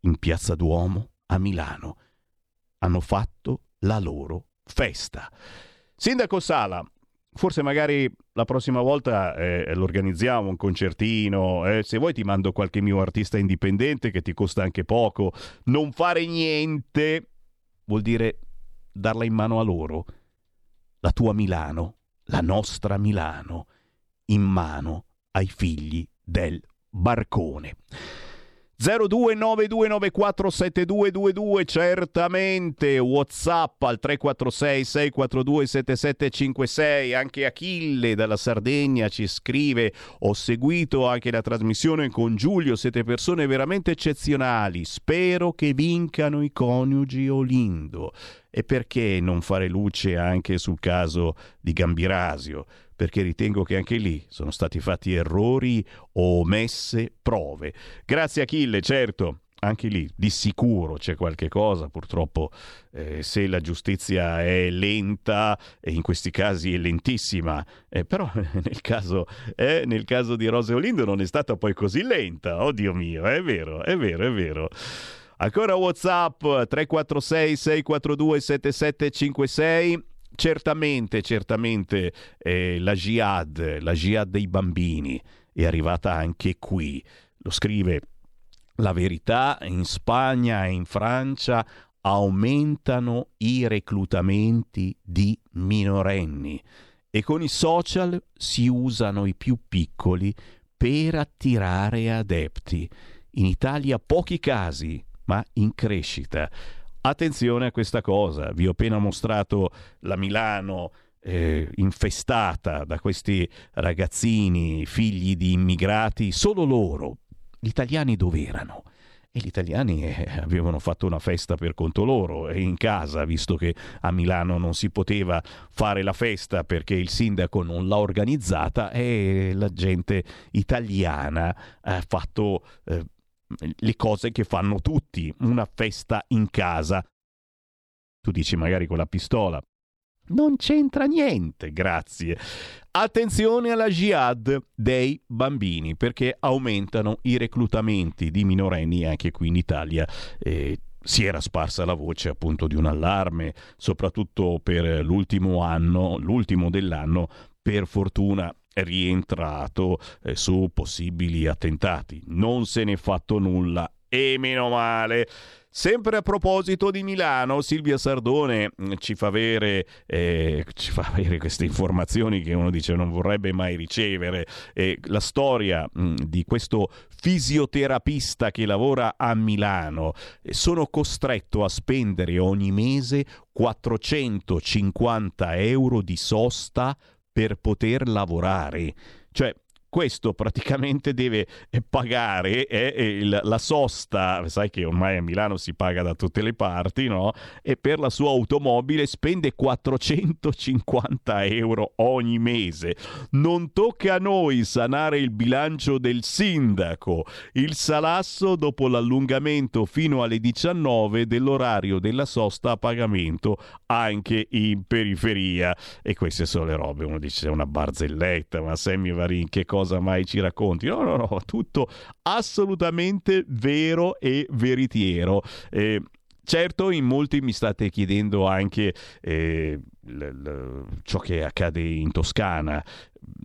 in Piazza Duomo a Milano hanno fatto la loro festa. Sindaco Sala, forse magari la prossima volta eh, lo organizziamo un concertino, eh, se vuoi ti mando qualche mio artista indipendente che ti costa anche poco. Non fare niente vuol dire darla in mano a loro. La tua Milano, la nostra Milano, in mano ai figli del barcone. 0292947222 certamente. Whatsapp al 346 642 7756 anche Achille dalla Sardegna ci scrive ho seguito anche la trasmissione con Giulio siete persone veramente eccezionali. Spero che vincano i coniugi Olindo E perché non fare luce anche sul caso di Gambirasio? Perché ritengo che anche lì sono stati fatti errori o omesse prove. Grazie Achille, certo, anche lì di sicuro c'è qualche cosa, purtroppo eh, se la giustizia è lenta, e in questi casi è lentissima, eh, però nel caso, eh, nel caso di Rose Olindo non è stata poi così lenta, oddio mio, è vero, è vero, è vero. Ancora Whatsapp 346 642 7756 certamente, certamente eh, la jihad, la jihad dei bambini è arrivata anche qui. Lo scrive la verità, in Spagna e in Francia aumentano i reclutamenti di minorenni e con i social si usano i più piccoli per attirare adepti. In Italia pochi casi, ma in crescita. Attenzione a questa cosa, vi ho appena mostrato la Milano eh, infestata da questi ragazzini figli di immigrati, solo loro, gli italiani dove erano? E gli italiani eh, avevano fatto una festa per conto loro e in casa, visto che a Milano non si poteva fare la festa perché il sindaco non l'ha organizzata e la gente italiana ha fatto eh, le cose che fanno tutti, una festa in casa. Tu dici magari con la pistola, non c'entra niente, grazie. Attenzione alla jihad dei bambini perché aumentano i reclutamenti di minorenni anche qui in Italia. Eh, si era sparsa la voce appunto di un allarme, soprattutto per l'ultimo anno, l'ultimo dell'anno, per fortuna rientrato eh, su possibili attentati. Non se n'è fatto nulla e meno male. Sempre a proposito di Milano, Silvia Sardone mm, ci fa, avere, eh, ci fa avere queste informazioni che uno dice non vorrebbe mai ricevere. Eh, la storia mh, mm, di questo fisioterapista che lavora a Milano. Sono costretto a spendere ogni mese 450 euro di sosta per poter lavorare. Cioè, questo praticamente deve eh, pagare eh, il, la sosta, sai che ormai a Milano si paga da tutte le parti, no? E per la sua automobile spende 450 euro ogni mese. Non tocca a noi sanare il bilancio del sindaco. Il salasso dopo l'allungamento fino alle 19 dell'orario della sosta a pagamento anche in periferia. E queste sono le robe, uno dice una barzelletta, ma Sammy Varin che cosa cosa mai ci racconti. No, no, no, tutto assolutamente vero e veritiero. Eh, Certo, in molti mi state chiedendo anche eh, l- l- ciò che accade in Toscana.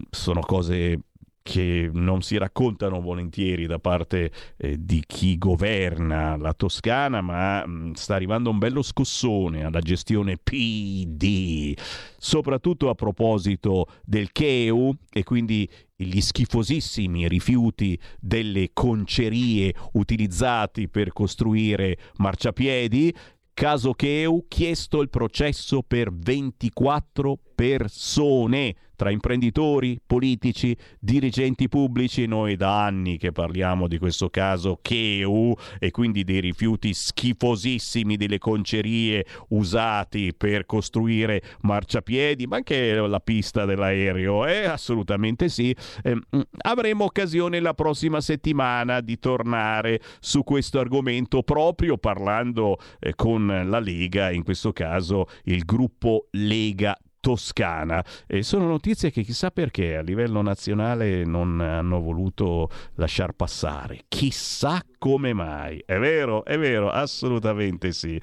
Sono cose che non si raccontano volentieri da parte eh, di chi governa la Toscana, ma mh, mm, sta arrivando un bello scossone alla gestione PD, soprattutto a proposito del Cheu e quindi gli schifosissimi rifiuti delle concerie utilizzati per costruire marciapiedi. Caso Cheu, chiesto il processo per 24 persone tra imprenditori, politici, dirigenti pubblici. Noi da anni che parliamo di questo caso Cheu e quindi dei rifiuti schifosissimi delle concerie usati per costruire marciapiedi, ma anche la pista dell'aereo. Eh, assolutamente sì. Eh, avremo occasione la prossima settimana di tornare su questo argomento proprio parlando eh, con la Lega, in questo caso il gruppo Lega toscana. E sono notizie che chissà perché a livello nazionale non hanno voluto lasciar passare. Chissà come mai. È vero, è vero, assolutamente sì.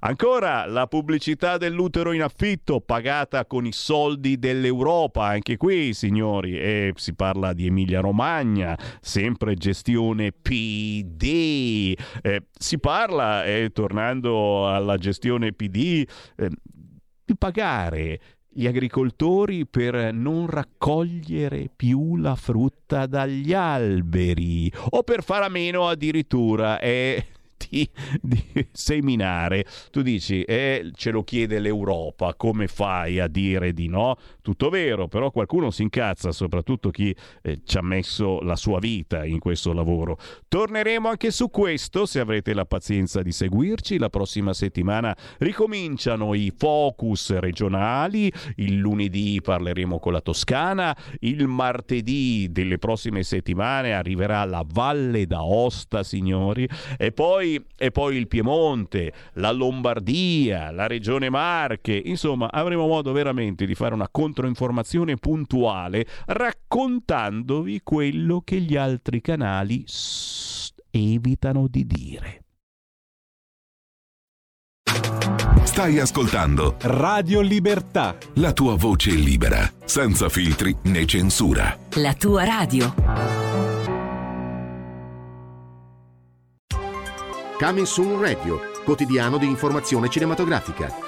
Ancora la pubblicità dell'utero in affitto pagata con i soldi dell'Europa, anche qui signori, e si parla di Emilia Romagna, sempre gestione PD. Eh, si parla, eh, tornando alla gestione PD, eh, di pagare gli agricoltori per non raccogliere più la frutta dagli alberi o per fare a meno addirittura. E smetti di seminare. Tu dici, eh, ce lo chiede l'Europa, come fai a dire di no? Tutto vero, però qualcuno si incazza, soprattutto chi eh, ci ha messo la sua vita in questo lavoro. Torneremo anche su questo, se avrete la pazienza di seguirci. La prossima settimana ricominciano i focus regionali, il lunedì parleremo con la Toscana, il martedì delle prossime settimane arriverà la Valle d'Aosta, signori, e poi, e poi il Piemonte, la Lombardia, la Regione Marche, insomma avremo modo veramente di fare una controinformazione puntuale raccontandovi quello che gli altri canali s- evitano di dire. Stai ascoltando Radio Libertà. la tua voce libera, senza filtri né censura. La tua radio. Coming Soon Radio, quotidiano di informazione cinematografica.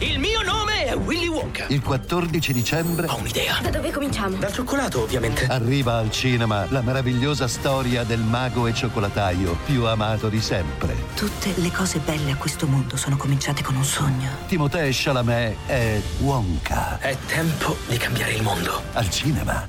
Il mio nome è Willy Wonka. Il 14 dicembre Ho un'idea. Da dove cominciamo? Dal cioccolato, ovviamente. arriva al cinema la meravigliosa storia del mago e cioccolataio più amato di sempre. Tutte le cose belle a questo mondo sono cominciate con un sogno. Timothée Chalamet è Wonka. È tempo di cambiare il mondo. Al cinema.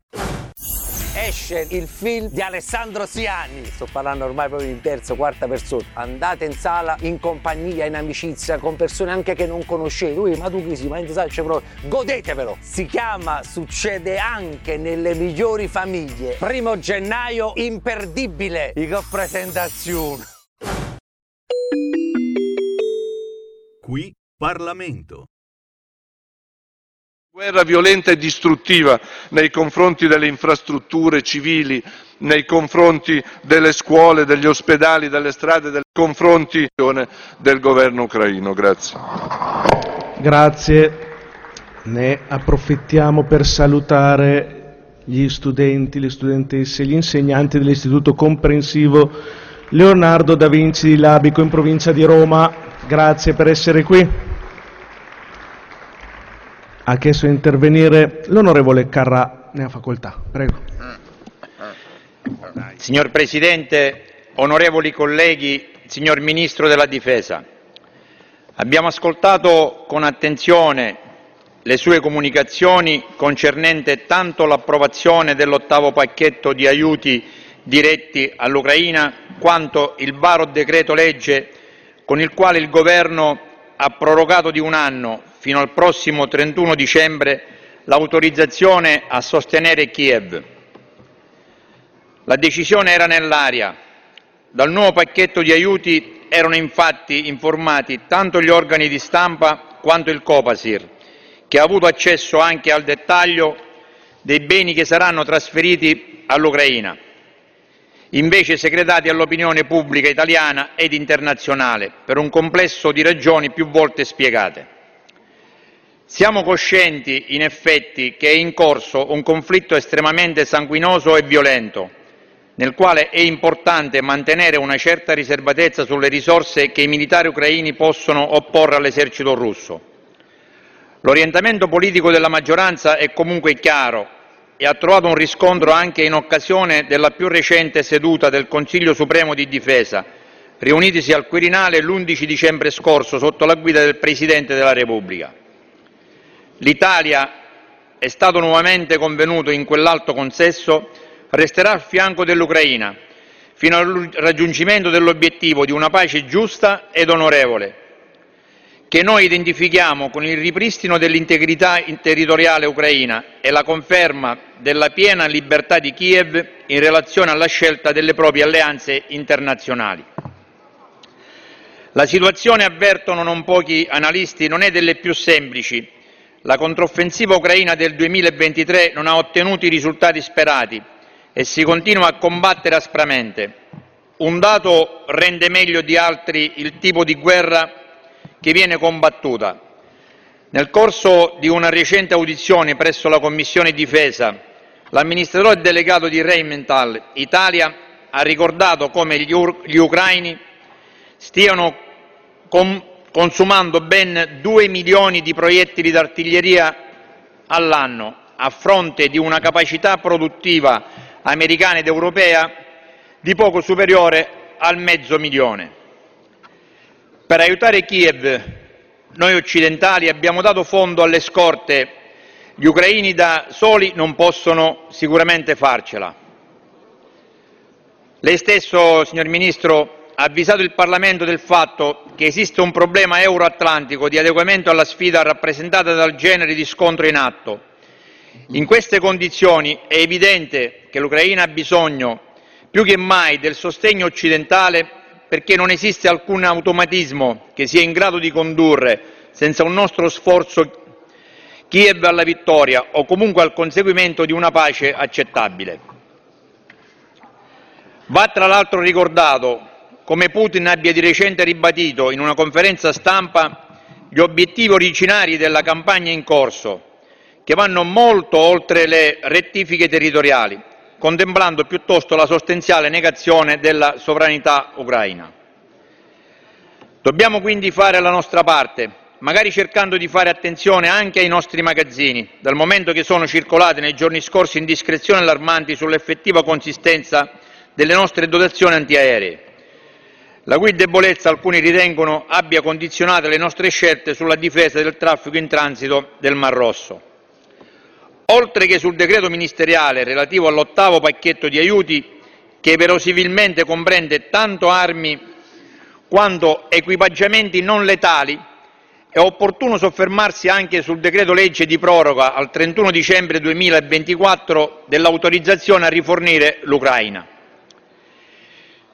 Esce il film di Alessandro Siani. Sto parlando ormai proprio in terza, quarta persona. Andate in sala in compagnia, in amicizia, con persone anche che non conoscete. Ui, ma tu chi sei? Ma in sala c'è proprio. Godetevelo! Si chiama Succede anche nelle migliori famiglie. Primo gennaio, imperdibile. I presentazione. Qui Parlamento. Guerra violenta e distruttiva nei confronti delle infrastrutture civili, nei confronti delle scuole, degli ospedali, delle strade, nei confronti del governo ucraino. Grazie. Grazie. Ne approfittiamo per salutare gli studenti, le studentesse, gli insegnanti dell'Istituto Comprensivo Leonardo da Vinci di Labico in provincia di Roma. Grazie per essere qui. Ha chiesto di intervenire l'onorevole Carrà, ne ha facoltà. Prego. Signor Presidente, onorevoli colleghi, signor Ministro della Difesa, abbiamo ascoltato con attenzione le sue comunicazioni concernente tanto l'approvazione dell'ottavo pacchetto di aiuti diretti all'Ucraina quanto il varo decreto legge con il quale il Governo ha prorogato di un anno fino al prossimo 31 dicembre l'autorizzazione a sostenere Kiev. La decisione era nell'aria. Dal nuovo pacchetto di aiuti erano infatti informati tanto gli organi di stampa quanto il Copasir, che ha avuto accesso anche al dettaglio dei beni che saranno trasferiti all'Ucraina, invece segretati all'opinione pubblica italiana ed internazionale per un complesso di ragioni più volte spiegate. Siamo coscienti, in effetti, che è in corso un conflitto estremamente sanguinoso e violento, nel quale è importante mantenere una certa riservatezza sulle risorse che i militari ucraini possono opporre all'esercito russo. L'orientamento politico della maggioranza è comunque chiaro e ha trovato un riscontro anche in occasione della più recente seduta del Consiglio Supremo di Difesa, riunitisi al Quirinale l'11 dicembre scorso sotto la guida del Presidente della Repubblica. L'Italia, è stato nuovamente convenuto in quell'alto consesso, resterà al fianco dell'Ucraina fino al raggiungimento dell'obiettivo di una pace giusta ed onorevole, che noi identifichiamo con il ripristino dell'integrità territoriale ucraina e la conferma della piena libertà di Kiev in relazione alla scelta delle proprie alleanze internazionali. La situazione, avvertono non pochi analisti, non è delle più semplici. La controffensiva ucraina del 2023 non ha ottenuto i risultati sperati e si continua a combattere aspramente. Un dato rende meglio di altri il tipo di guerra che viene combattuta. Nel corso di una recente audizione presso la Commissione Difesa, l'amministratore delegato di Rheinmetall Italia ha ricordato come gli, ucraini stiano com consumando ben 2 milioni di proiettili d'artiglieria all'anno, a fronte di una capacità produttiva americana ed europea di poco superiore al mezzo milione. Per aiutare Kiev, noi occidentali abbiamo dato fondo alle scorte, gli ucraini da soli non possono sicuramente farcela. Lei stesso, signor Ministro, avvisato il Parlamento del fatto che esiste un problema euroatlantico di adeguamento alla sfida rappresentata dal genere di scontro in atto in queste condizioni è evidente che l'Ucraina ha bisogno più che mai del sostegno occidentale perché non esiste alcun automatismo che sia in grado di condurre, senza un nostro sforzo, Kiev alla vittoria o comunque al conseguimento di una pace accettabile. Va tra l'altro ricordato come Putin abbia di recente ribadito in una conferenza stampa gli obiettivi originari della campagna in corso che vanno molto oltre le rettifiche territoriali, contemplando piuttosto la sostanziale negazione della sovranità ucraina. Dobbiamo quindi fare la nostra parte, magari cercando di fare attenzione anche ai nostri magazzini, dal momento che sono circolate nei giorni scorsi indiscrezioni allarmanti sull'effettiva consistenza delle nostre dotazioni antiaeree, la cui debolezza alcuni ritengono abbia condizionato le nostre scelte sulla difesa del traffico in transito del Mar Rosso oltre che sul decreto ministeriale relativo all'ottavo pacchetto di aiuti che verosimilmente comprende tanto armi quanto equipaggiamenti non letali, è opportuno soffermarsi anche sul decreto legge di proroga al 31 dicembre 2024 dell'autorizzazione a rifornire l'Ucraina.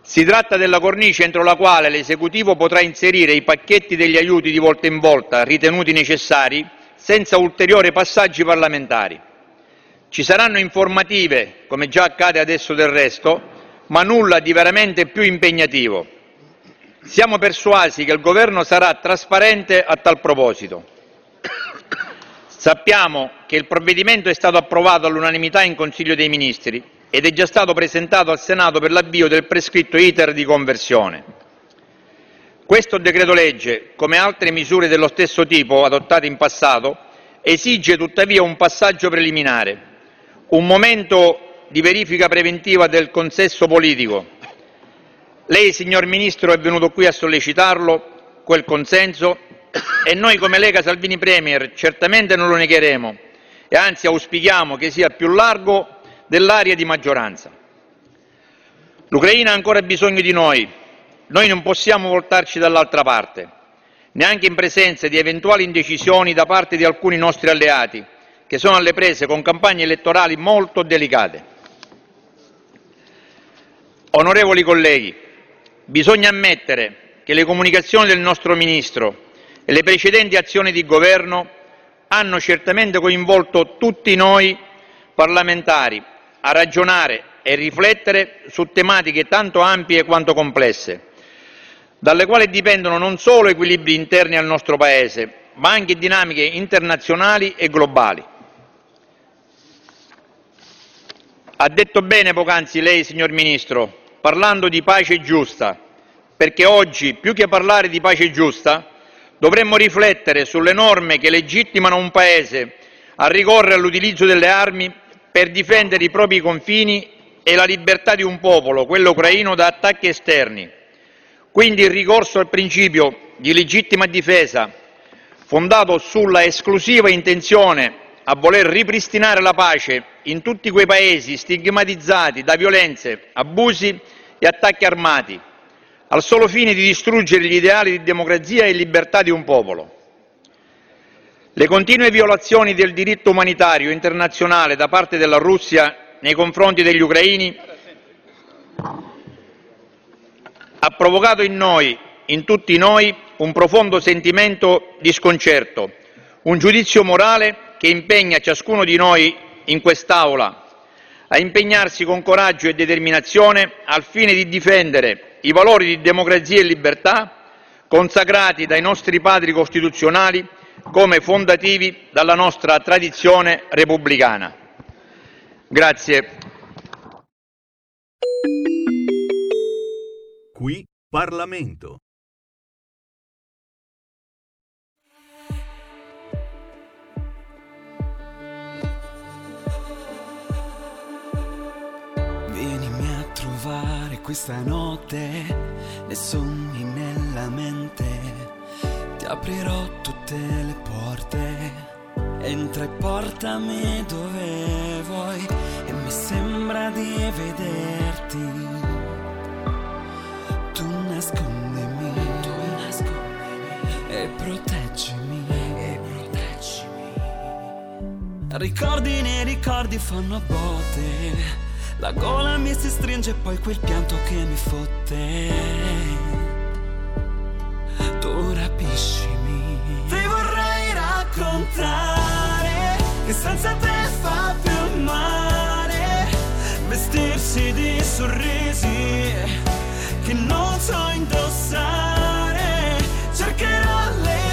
Si tratta della cornice entro la quale l'esecutivo potrà inserire i pacchetti degli aiuti di volta in volta ritenuti necessari senza ulteriori passaggi parlamentari. Ci saranno informative, come già accade adesso del resto, ma nulla di veramente più impegnativo. Siamo persuasi che il Governo sarà trasparente a tal proposito. Sappiamo che il provvedimento è stato approvato all'unanimità in Consiglio dei Ministri ed è già stato presentato al Senato per l'avvio del prescritto iter di conversione. Questo decreto legge, come altre misure dello stesso tipo adottate in passato, esige tuttavia un passaggio preliminare, un momento di verifica preventiva del consesso politico. Lei, signor Ministro, è venuto qui a sollecitarlo, quel consenso, e noi come Lega Salvini Premier certamente non lo negheremo e anzi auspichiamo che sia più largo dell'area di maggioranza. L'Ucraina ha ancora bisogno di noi, noi non possiamo voltarci dall'altra parte, neanche in presenza di eventuali indecisioni da parte di alcuni nostri alleati, che sono alle prese con campagne elettorali molto delicate. Onorevoli colleghi, bisogna ammettere che le comunicazioni del nostro Ministro e le precedenti azioni di Governo hanno certamente coinvolto tutti noi parlamentari a ragionare e riflettere su tematiche tanto ampie quanto complesse, dalle quali dipendono non solo equilibri interni al nostro Paese, ma anche dinamiche internazionali e globali. Ha detto bene poc'anzi lei, signor Ministro, parlando di pace giusta, perché oggi, più che parlare di pace giusta, dovremmo riflettere sulle norme che legittimano un Paese a ricorrere all'utilizzo delle armi per difendere i propri confini e la libertà di un popolo, quello ucraino, da attacchi esterni. Quindi il ricorso al principio di legittima difesa, fondato sulla esclusiva intenzione a voler ripristinare la pace in tutti quei paesi stigmatizzati da violenze, abusi e attacchi armati, al solo fine di distruggere gli ideali di democrazia e libertà di un popolo. Le continue violazioni del diritto umanitario internazionale da parte della Russia nei confronti degli ucraini ha provocato in noi, in tutti noi, un profondo sentimento di sconcerto, un giudizio morale che impegna ciascuno di noi in quest'Aula a impegnarsi con coraggio e determinazione al fine di difendere i valori di democrazia e libertà consacrati dai nostri padri costituzionali come fondativi dalla nostra tradizione repubblicana. Grazie. Qui Parlamento. Vienimi a trovare questa notte, nei sogni nella mente, aprirò tutte le porte. Entra e portami dove vuoi e mi sembra di vederti. Tu nascondimi, tu nascondimi e proteggimi, e proteggimi. Ricordi nei ricordi fanno botte. La gola mi si stringe e poi quel pianto che mi fotte. Tu rapiscimi. Ti vorrei raccontare che senza te fa più male. Vestirsi di sorrisi che non so indossare. Cercherò le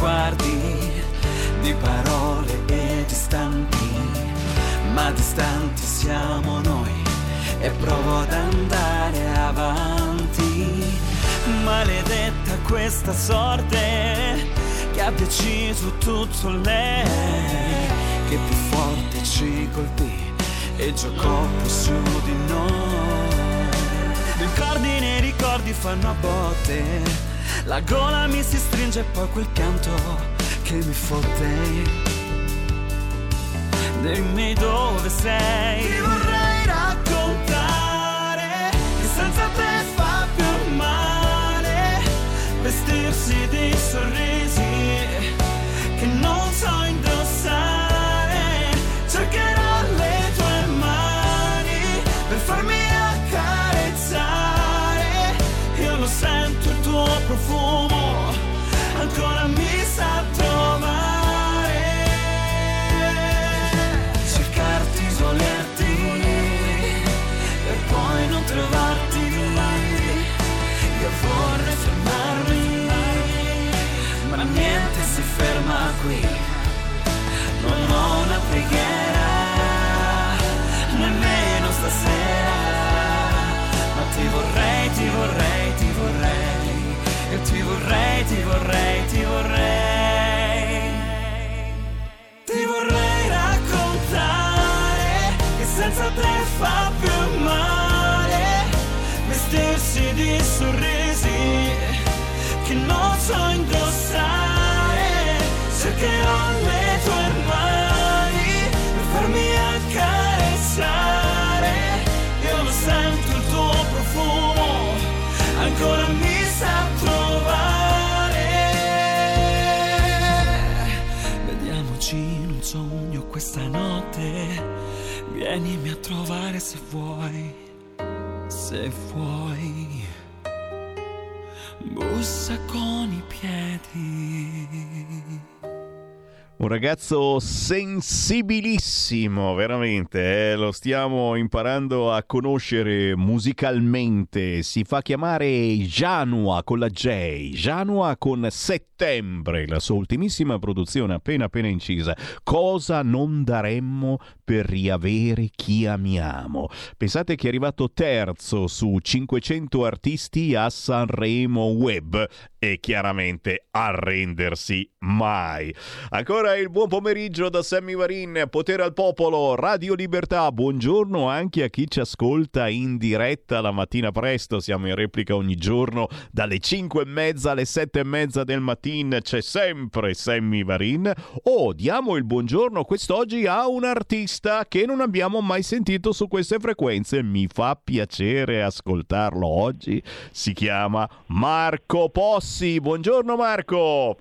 sguardi, di parole e di istanti, ma distanti siamo noi e provo ad andare avanti. Maledetta questa sorte che ha deciso tutto lei, che più forte ci colpì e giocò più su di noi. Ricordi nei ricordi fanno a botte, la gola mi si stringe e poi quel pianto che mi fotte. Dimmi dove sei. Ti vorrei raccontare che senza te fa più male vestirsi di sorrisi vorrei, ti vorrei, ti vorrei. Raccontare che senza te fa più male vestirsi di sorrisi che non so indossare. Cercherò trovare se vuoi, se vuoi. bussa con i piedi. Un ragazzo sensibilissimo, veramente, eh? lo stiamo imparando a conoscere musicalmente. Si fa chiamare Janua con la J, Janua con Settembre, la sua ultimissima produzione appena appena incisa. Cosa non daremmo per riavere chi amiamo? Pensate che è arrivato terzo su 500 artisti a Sanremo Web e chiaramente arrendersi mai. Ancora il buon pomeriggio da Sammy Varin, Potere al Popolo, Radio Libertà. Buongiorno anche a chi ci ascolta in diretta la mattina presto. Siamo in replica ogni giorno dalle 5 e mezza alle 7 e mezza del mattino. C'è sempre Sammy Varin. Oh, diamo il buongiorno quest'oggi a un artista che non abbiamo mai sentito su queste frequenze. Mi fa piacere ascoltarlo oggi. Si chiama Marco Possi. Buongiorno Marco.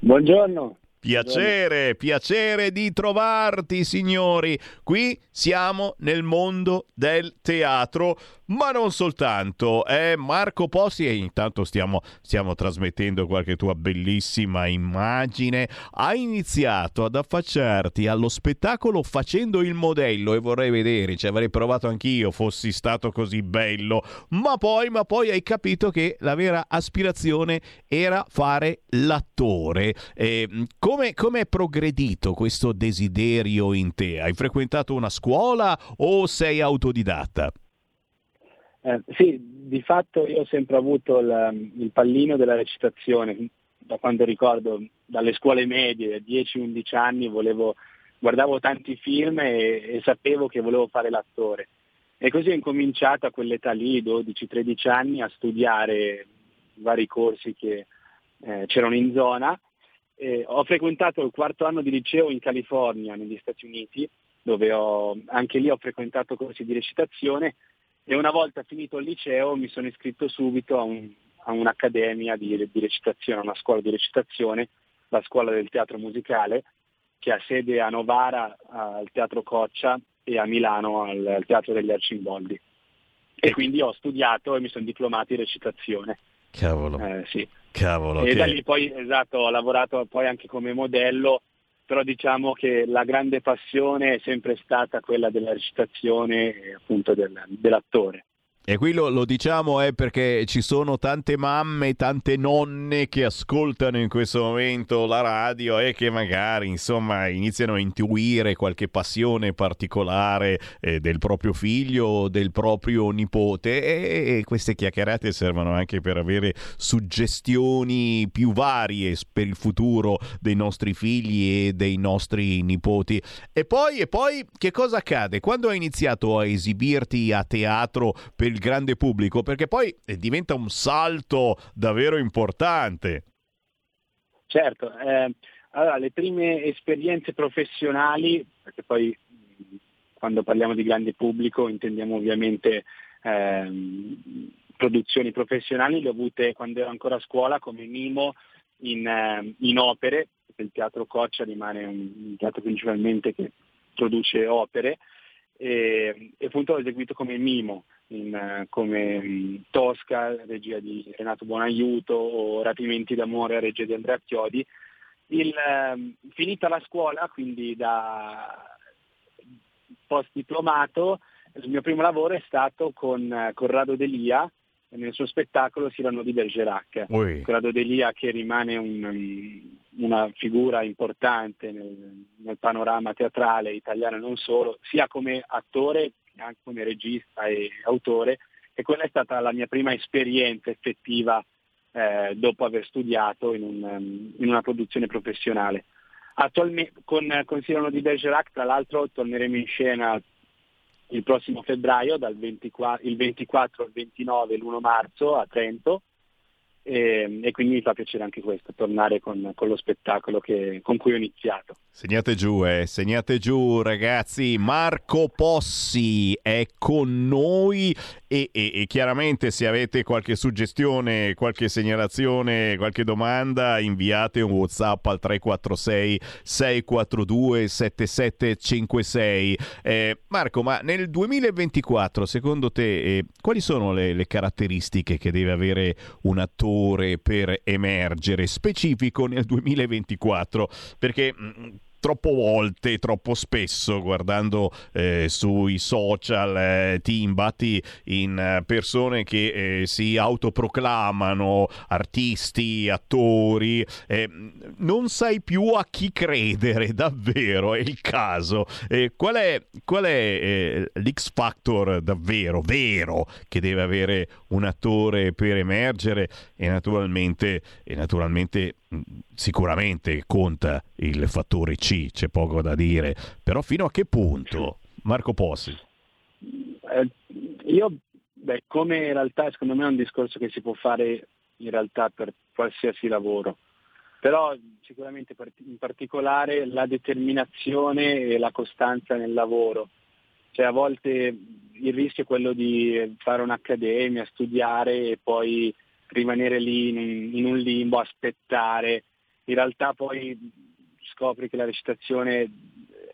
Buongiorno. Piacere, piacere di trovarti signori. Qui siamo nel mondo del teatro, ma non soltanto. Eh, Marco Possi, e intanto stiamo, stiamo trasmettendo qualche tua bellissima immagine, ha iniziato ad affacciarti allo spettacolo facendo il modello e vorrei vedere, ci avrei provato anch'io, fossi stato così bello, ma poi, ma poi hai capito che la vera aspirazione era fare l'attore. Eh, come, come è progredito questo desiderio in te? Hai frequentato una scuola o sei autodidatta? Eh, sì, di fatto io ho sempre avuto il, il, pallino della recitazione, da quando ricordo, dalle scuole medie, a 10-11 anni, volevo, guardavo tanti film e, e, sapevo che volevo fare l'attore. E così ho incominciato a quell'età lì, 12-13 anni, a studiare vari corsi che eh, c'erano in zona eh, ho frequentato il quarto anno di liceo in California, negli Stati Uniti, dove ho, anche lì ho frequentato corsi di recitazione e una volta finito il liceo mi sono iscritto subito a, un, a un'accademia di, di, recitazione, a una scuola di recitazione, la scuola del teatro musicale, che ha sede a Novara al Teatro Coccia e a Milano al, al Teatro degli Arcimboldi. E quindi ho studiato e mi sono diplomato in recitazione. Cavolo. Eh, sì. Cavolo. E che... da lì poi, esatto, ho lavorato poi anche come modello, però diciamo che la grande passione è sempre stata quella della recitazione e appunto del, dell'attore. E qui lo, lo, diciamo è perché ci sono tante mamme, tante nonne che ascoltano in questo momento la radio e che magari insomma iniziano a intuire qualche passione particolare eh, del proprio figlio o del proprio nipote e, e, queste chiacchierate servono anche per avere suggestioni più varie per il futuro dei nostri figli e dei nostri nipoti. E poi, e poi che cosa accade? Quando hai iniziato a esibirti a teatro per il grande pubblico, perché poi eh, diventa un salto davvero importante. Certo, eh, allora le prime esperienze professionali, perché poi quando parliamo di grande pubblico intendiamo ovviamente eh, produzioni professionali, le ho avute quando ero ancora a scuola come mimo in, eh, in opere, il teatro Coccia rimane un, un teatro principalmente che produce opere, e, e appunto ho eseguito come mimo in, come Tosca, regia di Renato Buonaiuto, o Rapimenti d'amore, regia di Andrea Chiodi. Il, um, finita la scuola, quindi da post diplomato, il mio primo lavoro è stato con uh, Corrado Delia, nel suo spettacolo Cyrano di Bergerac. Ui. Corrado Delia che rimane un, una figura importante nel, nel, panorama teatrale italiano e non solo, sia come attore anche come regista e autore e quella è stata la mia prima esperienza effettiva eh, dopo aver studiato in, un, in, una produzione professionale. Attualmente con, con Cyrano di Bergerac tra l'altro torneremo in scena il prossimo febbraio, dal 24, il 24 al 29 l'1 marzo a Trento e, e, quindi mi fa piacere anche questo, tornare con, con lo spettacolo che, con cui ho iniziato. Segnate giù, eh, segnate giù ragazzi, Marco Possi è con noi e, e, e, chiaramente se avete qualche suggestione, qualche segnalazione, qualche domanda inviate un Whatsapp al 346 642 7756. Eh, Marco, ma nel 2024 secondo te eh, quali sono le, le caratteristiche che deve avere un attore attore per emergere, specifico nel 2024, perché mm, troppo volte, troppo spesso, guardando eh, sui social, eh, ti imbatti in eh, persone che eh, si autoproclamano artisti, attori, eh, non sai più a chi credere, davvero, è il caso. Eh, qual è, qual è l'X Factor davvero, vero, che deve avere un attore per emergere e naturalmente, e naturalmente sicuramente conta il fattore C, c'è poco da dire, però fino a che punto? Marco Possi. Eh, io, beh, come in realtà secondo me è un discorso che si può fare in realtà per qualsiasi lavoro, però sicuramente in particolare la determinazione e la costanza nel lavoro. Cioè a volte il rischio è quello di fare un'accademia, studiare e poi rimanere lì in, in un limbo, aspettare. In realtà poi scopri che la recitazione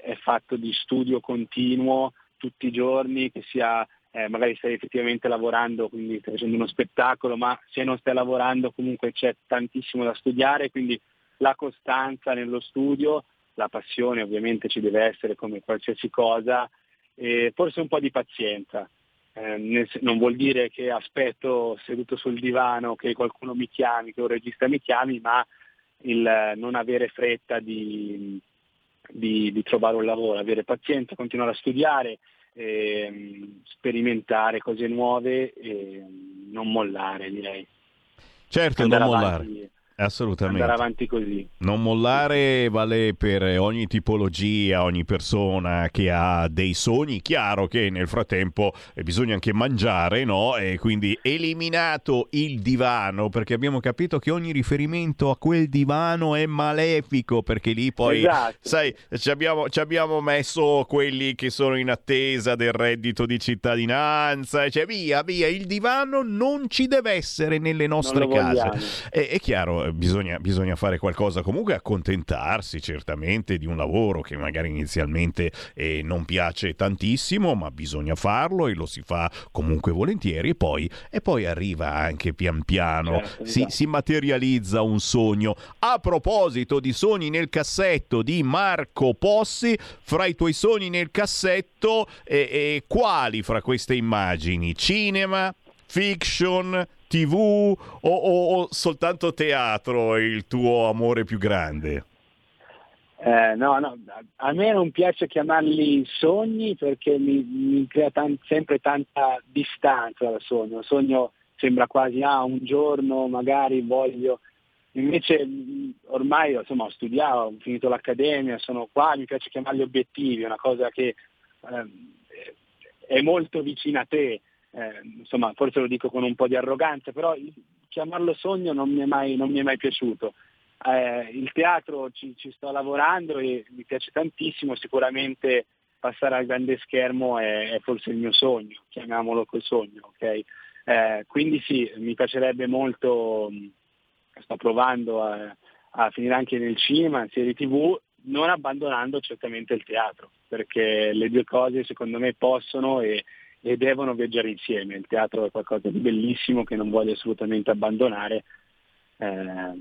è fatto di studio continuo tutti i giorni, che sia eh, magari stai effettivamente lavorando, quindi stai facendo uno spettacolo, ma se non stai lavorando comunque c'è tantissimo da studiare, quindi la costanza nello studio, la passione ovviamente ci deve essere come qualsiasi cosa, e forse un po' di pazienza. Eh, non vuol dire che aspetto seduto sul divano che qualcuno mi chiami, che un regista mi chiami, ma il non avere fretta di, di, di trovare un lavoro, avere pazienza, continuare a studiare, eh, sperimentare cose nuove e non mollare direi. Certo, Andare non avanti. Assolutamente. Andare avanti così. Non mollare vale per ogni tipologia, ogni persona che ha dei sogni. Chiaro che nel frattempo eh, bisogna anche mangiare, no? E quindi eliminato il divano, perché abbiamo capito che ogni riferimento a quel divano è malefico, perché lì poi, Esatto. sai, ci abbiamo, ci abbiamo messo quelli che sono in attesa del reddito di cittadinanza, cioè via, via, il divano non ci deve essere nelle nostre case. È, è chiaro, eh, bisogna, bisogna fare qualcosa, comunque accontentarsi certamente di un lavoro che magari inizialmente eh, non piace tantissimo, ma bisogna farlo e lo si fa comunque volentieri e poi, e poi arriva anche pian piano, Certo, si, esatto. si materializza un sogno. A proposito di sogni nel cassetto di Marco Possi, fra i tuoi sogni nel cassetto, eh, eh, quali fra queste immagini? Cinema? Fiction, tv o, o- o soltanto teatro è il tuo amore più grande? Eh, no, no, a me non piace chiamarli sogni perché mi, mi crea tan- sempre tanta distanza dal sogno. Il sogno sembra quasi, ah, un giorno magari voglio. Invece mh, ormai insomma, ho studiato, ho finito l'accademia, sono qua, mi piace chiamarli obiettivi, è una cosa che ehm, è molto vicina a te. Eh, insomma, forse lo dico con un po' di arroganza, però chiamarlo sogno non mi è mai, mi è mai piaciuto. Eh, il teatro ci, ci sto lavorando e mi piace tantissimo, sicuramente passare al grande schermo è, è forse il mio sogno, chiamiamolo col sogno, ok? Eh, quindi sì, mi piacerebbe molto, sto provando a, a finire anche nel cinema, in serie tv, non abbandonando certamente il teatro, perché le due cose secondo me possono e, e devono viaggiare insieme. Il teatro è qualcosa di bellissimo che non voglio assolutamente abbandonare, eh,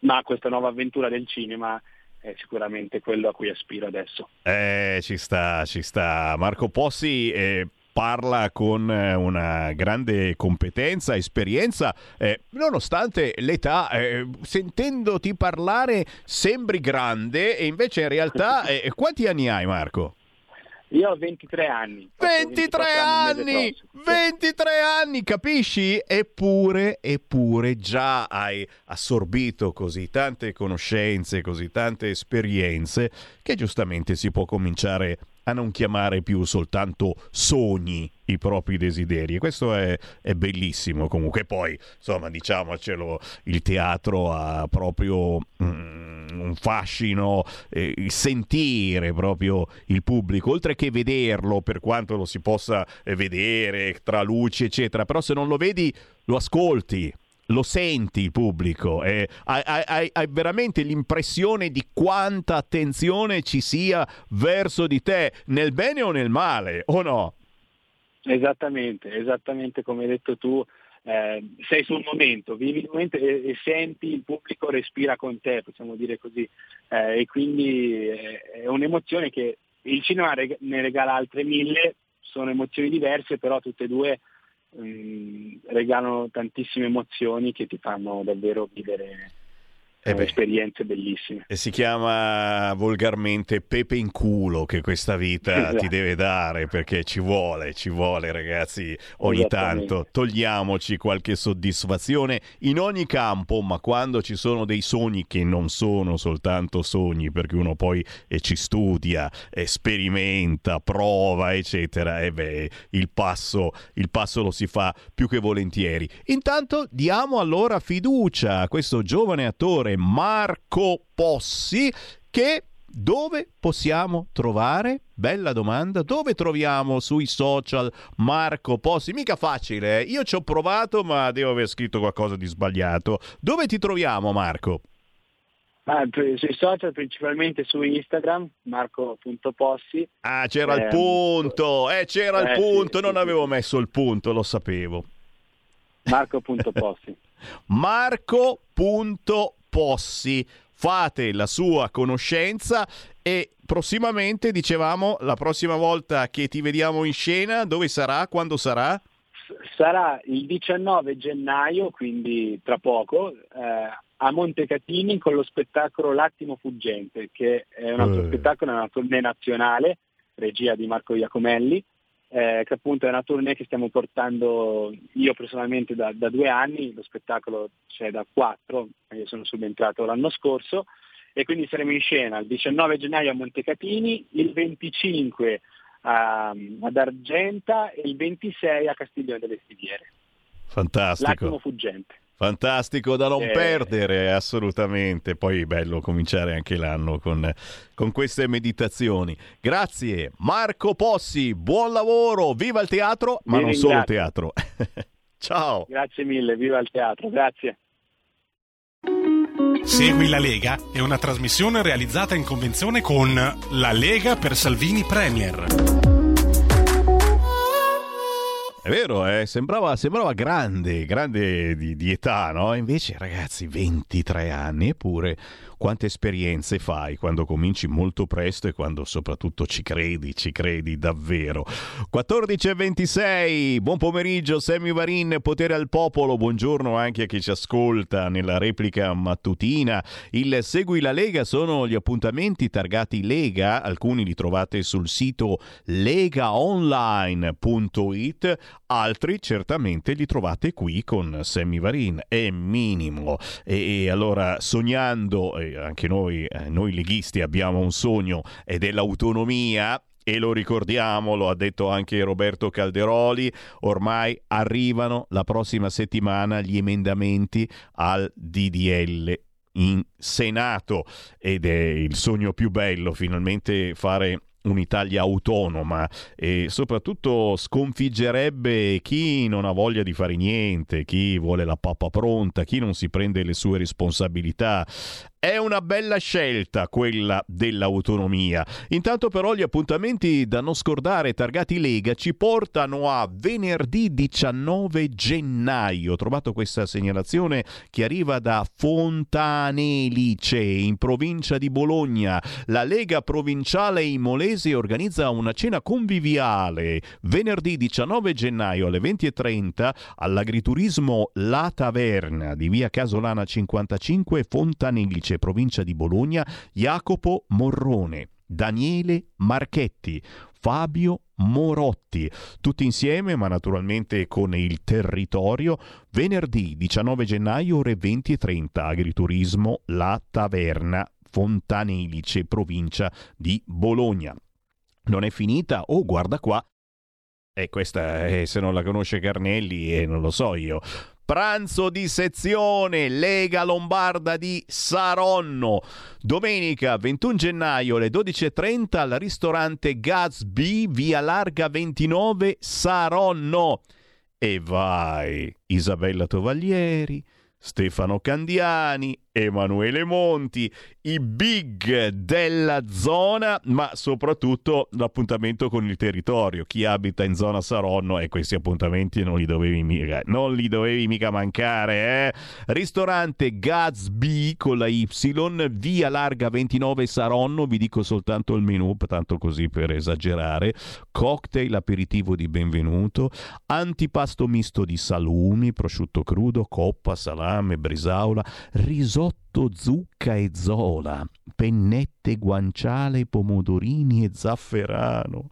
ma questa nuova avventura del cinema è sicuramente quello a cui aspiro adesso. Eh, ci sta, ci sta. Marco Possi eh, parla con eh, una grande competenza, esperienza, eh, nonostante l'età, eh, sentendoti parlare sembri grande e invece in realtà eh, quanti anni hai Marco? Io ho 23 anni. faccio 23 24 il mese anni! prossimo. 23 anni, capisci? Eppure, eppure già hai assorbito così tante conoscenze, così tante esperienze che giustamente si può cominciare a non chiamare più soltanto sogni i propri desideri. E questo è, è bellissimo comunque. Poi, insomma, diciamocelo, il teatro ha proprio mm, un fascino, eh, sentire proprio il pubblico, oltre che vederlo per quanto lo si possa eh, vedere tra luci, eccetera, però se non lo vedi lo ascolti. Lo senti il pubblico, eh, hai- hai- hai veramente l'impressione di quanta attenzione ci sia verso di te, nel bene o nel male, o no? Esattamente, esattamente come hai detto tu, eh, sei sul momento, vivi il momento e, e, senti il pubblico respira con te, possiamo dire così, eh, e quindi è, è un'emozione che il cinema reg- ne regala altre mille, sono emozioni diverse, però tutte e due mh, mm, regalano tantissime emozioni che ti fanno davvero vivere eh esperienze bellissime. E si chiama volgarmente pepe in culo che questa vita esatto. ti deve dare perché ci vuole, ci vuole ragazzi, ogni tanto togliamoci qualche soddisfazione in ogni campo, ma quando ci sono dei sogni che non sono soltanto sogni perché uno poi eh, ci studia, eh, sperimenta, prova eccetera, e beh il passo, il passo lo si fa più che volentieri. Intanto diamo allora fiducia a questo giovane attore Marco Possi che dove possiamo trovare? Bella domanda. Dove troviamo sui social Marco Possi? Mica facile, eh? io ci ho provato ma devo aver scritto qualcosa di sbagliato. Dove ti troviamo Marco? Ah, sui social, principalmente su Instagram, marco.possi. Ah, c'era eh, il punto, eh, c'era eh, il punto, sì, non sì, avevo sì. messo il punto, lo sapevo. Marco.possi. Marco.possi Possi. Fate la sua conoscenza e prossimamente, dicevamo, la prossima volta che ti vediamo in scena, dove sarà? Quando sarà? Sarà il 19 gennaio, quindi tra poco, eh, a Montecatini con lo spettacolo L'attimo fuggente, che è un altro eh. spettacolo, è una tournée nazionale, regia di Marco Iacomelli, eh, che appunto è una tournée che stiamo portando io personalmente da, da due anni, lo spettacolo c'è da quattro, io sono subentrato l'anno scorso e quindi saremo in scena il 19 gennaio a Montecatini, il 25 a, ad Argenta e il 26 a Castiglione delle Stiviere. Fantastico. L'attimo fuggente. Fantastico da non eh... perdere, assolutamente. Poi bello cominciare anche l'anno con, con, queste meditazioni. Grazie Marco Possi, buon lavoro, viva il teatro, ma non solo teatro. Ciao. Grazie mille, viva il teatro, grazie. Segui la Lega è una trasmissione realizzata in convenzione con La Lega per Salvini Premier. È vero, eh? sembrava, sembrava, grande, grande di, di età, no? Invece, ragazzi, 23 anni, eppure quante esperienze fai quando cominci molto presto e quando soprattutto ci credi, ci credi davvero. 14 e 26, buon pomeriggio, Sammy Varin, potere al popolo, buongiorno anche a chi ci ascolta nella replica mattutina. Il Segui la Lega sono gli appuntamenti targati Lega, alcuni li trovate sul sito legaonline.it, altri certamente li trovate qui con Sammy Varin, è minimo. E, e allora sognando... Eh, anche noi, eh, noi leghisti abbiamo un sogno ed è l'autonomia e lo ricordiamo, lo ha detto anche Roberto Calderoli, ormai arrivano la prossima settimana gli emendamenti al DDL in Senato ed è il sogno più bello finalmente fare un'Italia autonoma e soprattutto sconfiggerebbe chi non ha voglia di fare niente, chi vuole la pappa pronta, chi non si prende le sue responsabilità. È una bella scelta quella dell'autonomia. Intanto però gli appuntamenti da non scordare targati Lega ci portano a venerdì 19 gennaio. Ho trovato questa segnalazione che arriva da Fontanelice in provincia di Bologna. La Lega provinciale Imolese organizza una cena conviviale venerdì 19 gennaio alle 20.30 all'agriturismo La Taverna di via Casolana 55 Fontanelice Lecce, provincia di Bologna, Jacopo Morrone, Daniele Marchetti, Fabio Morotti, tutti insieme ma naturalmente con il territorio, venerdì 19 gennaio ore 20.30, agriturismo La Taverna, Fontanelice, provincia di Bologna. Non è finita? Oh, guarda qua. E questa, eh, se non la conosce Carnelli, eh, non lo so io. Pranzo di sezione Lega Lombarda di Saronno. Domenica 21 gennaio alle 12.30 al ristorante Gatsby, via Larga 29, Saronno. E vai, Isabella Tovaglieri, Stefano Candiani, Emanuele Monti, i big della zona, ma soprattutto l'appuntamento con il territorio. Chi abita in zona Saronno e questi appuntamenti non li dovevi mica, li dovevi mica mancare. Eh? Ristorante Gatsby con la Y, via larga 29 Saronno, vi dico soltanto il menù, tanto così per esagerare. Cocktail aperitivo di benvenuto, antipasto misto di salumi, prosciutto crudo, coppa, salame, brisaola, risotto zucca e zola, pennette guanciale, pomodorini e zafferano,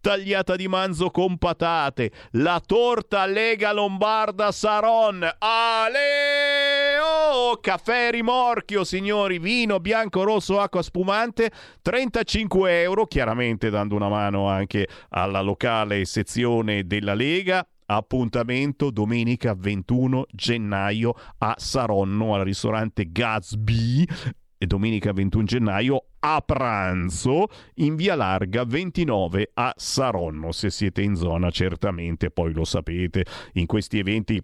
tagliata di manzo con patate, la torta Lega Lombarda Saron, ale! Oh, caffè rimorchio, signori, vino bianco, rosso, acqua spumante, 35 euro, chiaramente dando una mano anche alla locale sezione della Lega, appuntamento domenica 21 gennaio a Saronno al ristorante Gatsby. E domenica 21 gennaio a pranzo in via larga 29 a Saronno. Se siete in zona certamente poi lo sapete in questi eventi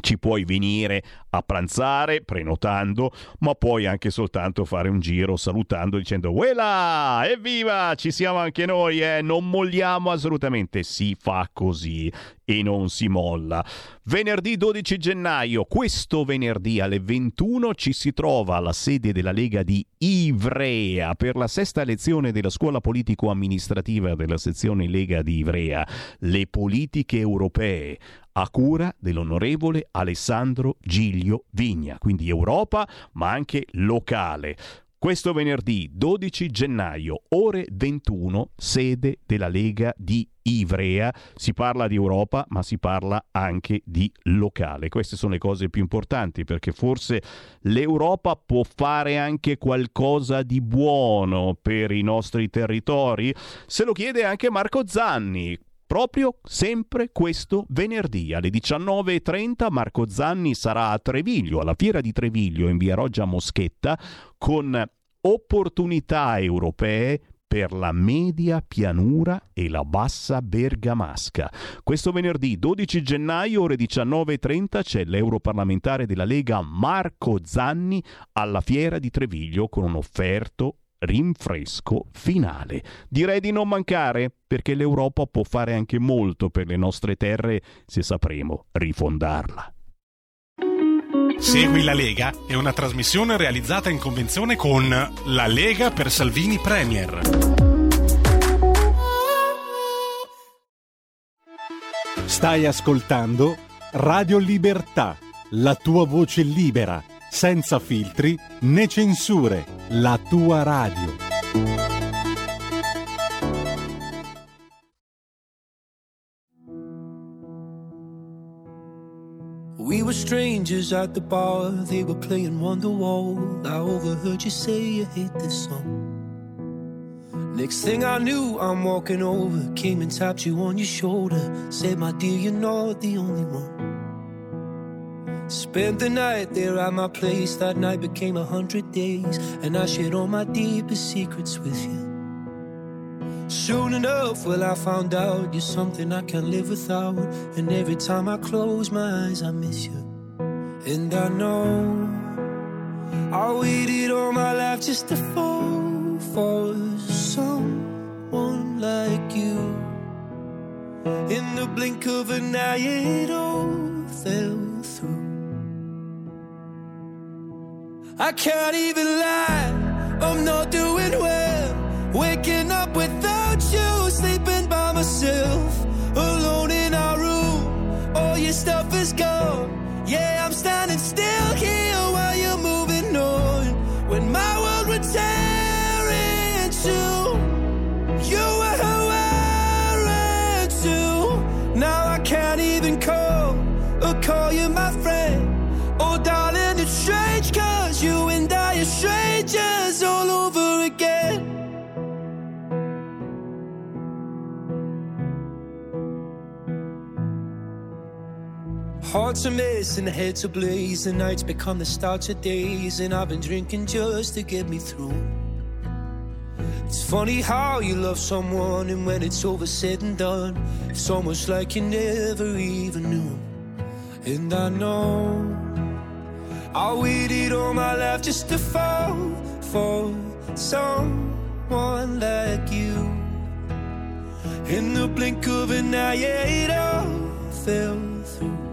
ci puoi venire a pranzare prenotando, ma puoi anche soltanto fare un giro salutando dicendo Uela, evviva, ci siamo anche noi, eh? non molliamo assolutamente, si fa così e non si molla. Venerdì 12 gennaio, questo venerdì alle 21 ci si trova alla sede della Lega di Ivrea per la sesta lezione della scuola politico-amministrativa della sezione Lega di Ivrea, le politiche europee a cura dell'onorevole Alessandro Giglio Vigna, quindi Europa ma anche locale. Questo venerdì 12 gennaio, ore 21, sede della Lega di Ivrea. Si parla di Europa, ma si parla anche di locale. Queste sono le cose più importanti perché forse l'Europa può fare anche qualcosa di buono per i nostri territori. Se lo chiede anche Marco Zanni, proprio sempre questo venerdì alle 19.30 Marco Zanni sarà a Treviglio, alla fiera di Treviglio in via Roggia Moschetta con opportunità europee per la media pianura e la bassa bergamasca. Questo venerdì 12 gennaio ore 19.30 c'è l'europarlamentare della Lega Marco Zanni alla fiera di Treviglio con un offerto rinfresco finale. Direi di non mancare perché l'Europa può fare anche molto per le nostre terre se sapremo rifondarla. Segui la Lega è una trasmissione realizzata in convenzione con La Lega per Salvini Premier. Stai ascoltando Radio Libertà, la tua voce libera, senza filtri né censure, la tua radio. We were strangers at the bar, they were playing Wonderwall. I overheard you say you hate this song. Next thing I knew, I'm walking over, came and tapped you on your shoulder. Said, my dear, you're not the only one. Spent the night there at my place, that night became a hundred days, and I shared all my deepest secrets with you. Soon enough, well, I found out you're something I can't live without. And every time I close my eyes, I miss you. And I know I waited all my life just to fall for someone like you. In the blink of an eye, it all fell through. I can't even lie, I'm not doing well. Waking up without you, sleeping by myself, Hearts are missing, heads are blazing, nights become the start of days, and I've been drinking just to get me through. It's funny how you love someone, and when it's over, said and done, it's almost like you never even knew. And I know I waited all my life just to fall for someone like you. In the blink of an eye, yeah, it all fell through.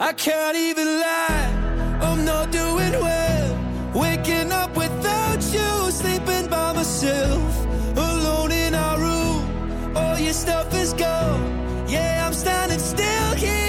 I can't even lie, I'm not doing well. Waking up without you, sleeping by myself, alone in our room. All your stuff is gone. Yeah, I'm standing still here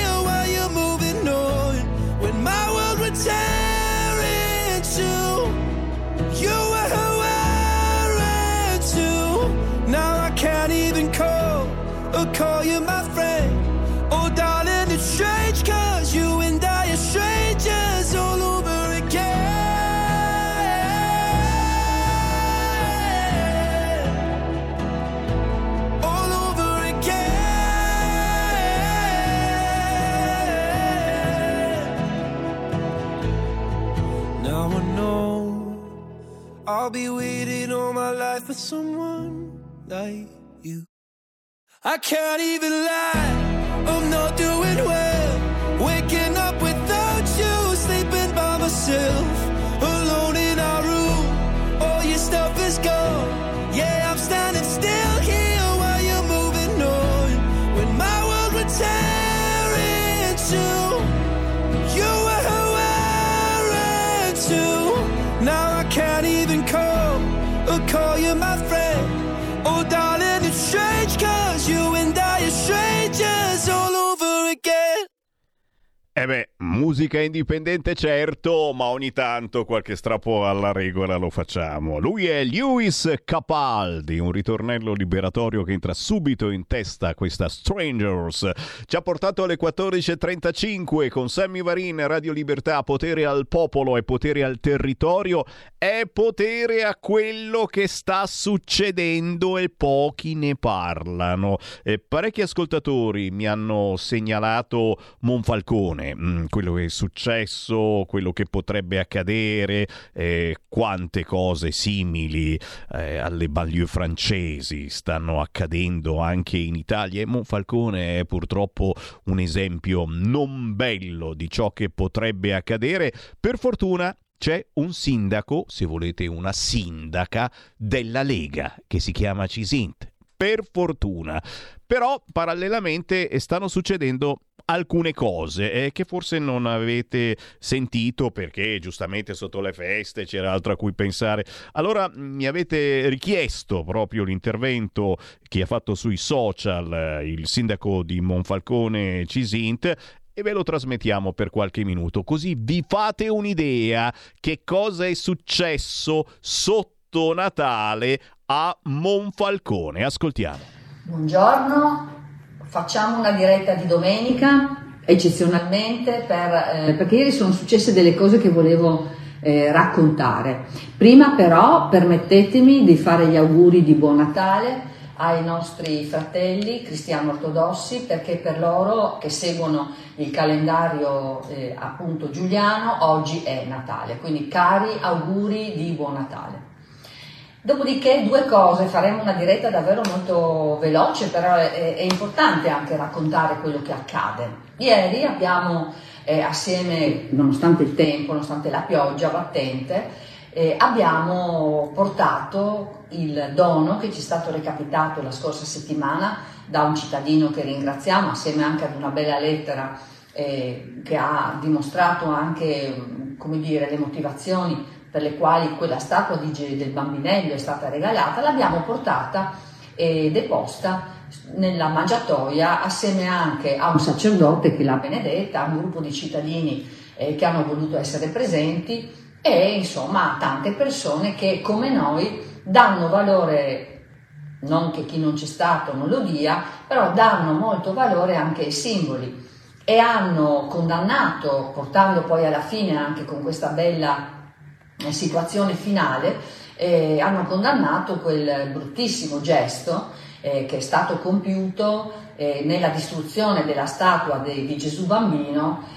I'll be waiting all my life for someone like you. I can't even lie, I'm not doing well. Waking up without you, sleeping by myself, musica indipendente certo, ma ogni tanto qualche strappo alla regola lo facciamo. Lui è Lewis Capaldi, un ritornello liberatorio che entra subito in testa questa Strangers. Ci ha portato alle 14.35 con Sammy Varin, Radio Libertà, potere al popolo e potere al territorio, è potere a quello che sta succedendo e pochi ne parlano. E parecchi ascoltatori mi hanno segnalato Monfalcone, mm, quello che successo, quello che potrebbe accadere, eh, quante cose simili eh, alle banlieue francesi stanno accadendo anche in Italia e Monfalcone è purtroppo un esempio non bello di ciò che potrebbe accadere. Per fortuna c'è un sindaco, se volete una sindaca, della Lega che si chiama Cisint. Per fortuna. Però parallelamente stanno succedendo alcune cose eh, che forse non avete sentito perché giustamente sotto le feste c'era altro a cui pensare. Allora mi avete richiesto proprio l'intervento che ha fatto sui social eh, il sindaco di Monfalcone Cisint e ve lo trasmettiamo per qualche minuto, così vi fate un'idea che cosa è successo sotto Natale a Monfalcone. Ascoltiamo. Buongiorno, facciamo una diretta di domenica eccezionalmente per, eh, perché ieri sono successe delle cose che volevo eh, raccontare. Prima però permettetemi di fare gli auguri di buon Natale ai nostri fratelli cristiano ortodossi perché per loro che seguono il calendario eh, appunto giuliano oggi è Natale, quindi cari auguri di buon Natale. Dopodiché due cose, faremo una diretta davvero molto veloce, però è, è importante anche raccontare quello che accade. Ieri abbiamo eh, assieme, nonostante il tempo, nonostante la pioggia battente, eh, abbiamo portato il dono che ci è stato recapitato la scorsa settimana da un cittadino che ringraziamo, assieme anche ad una bella lettera eh, che ha dimostrato anche dire, le motivazioni per le quali quella statua di, del bambinello è stata regalata, l'abbiamo portata e deposta nella mangiatoia assieme anche a un sacerdote che l'ha benedetta, a un gruppo di cittadini eh, che hanno voluto essere presenti e insomma a tante persone che come noi danno valore, non che chi non c'è stato non lo dia, però danno molto valore anche ai simboli e hanno condannato, portando poi alla fine anche con questa bella situazione finale, eh, hanno condannato quel bruttissimo gesto eh, che è stato compiuto eh, nella distruzione della statua de, di Gesù bambino,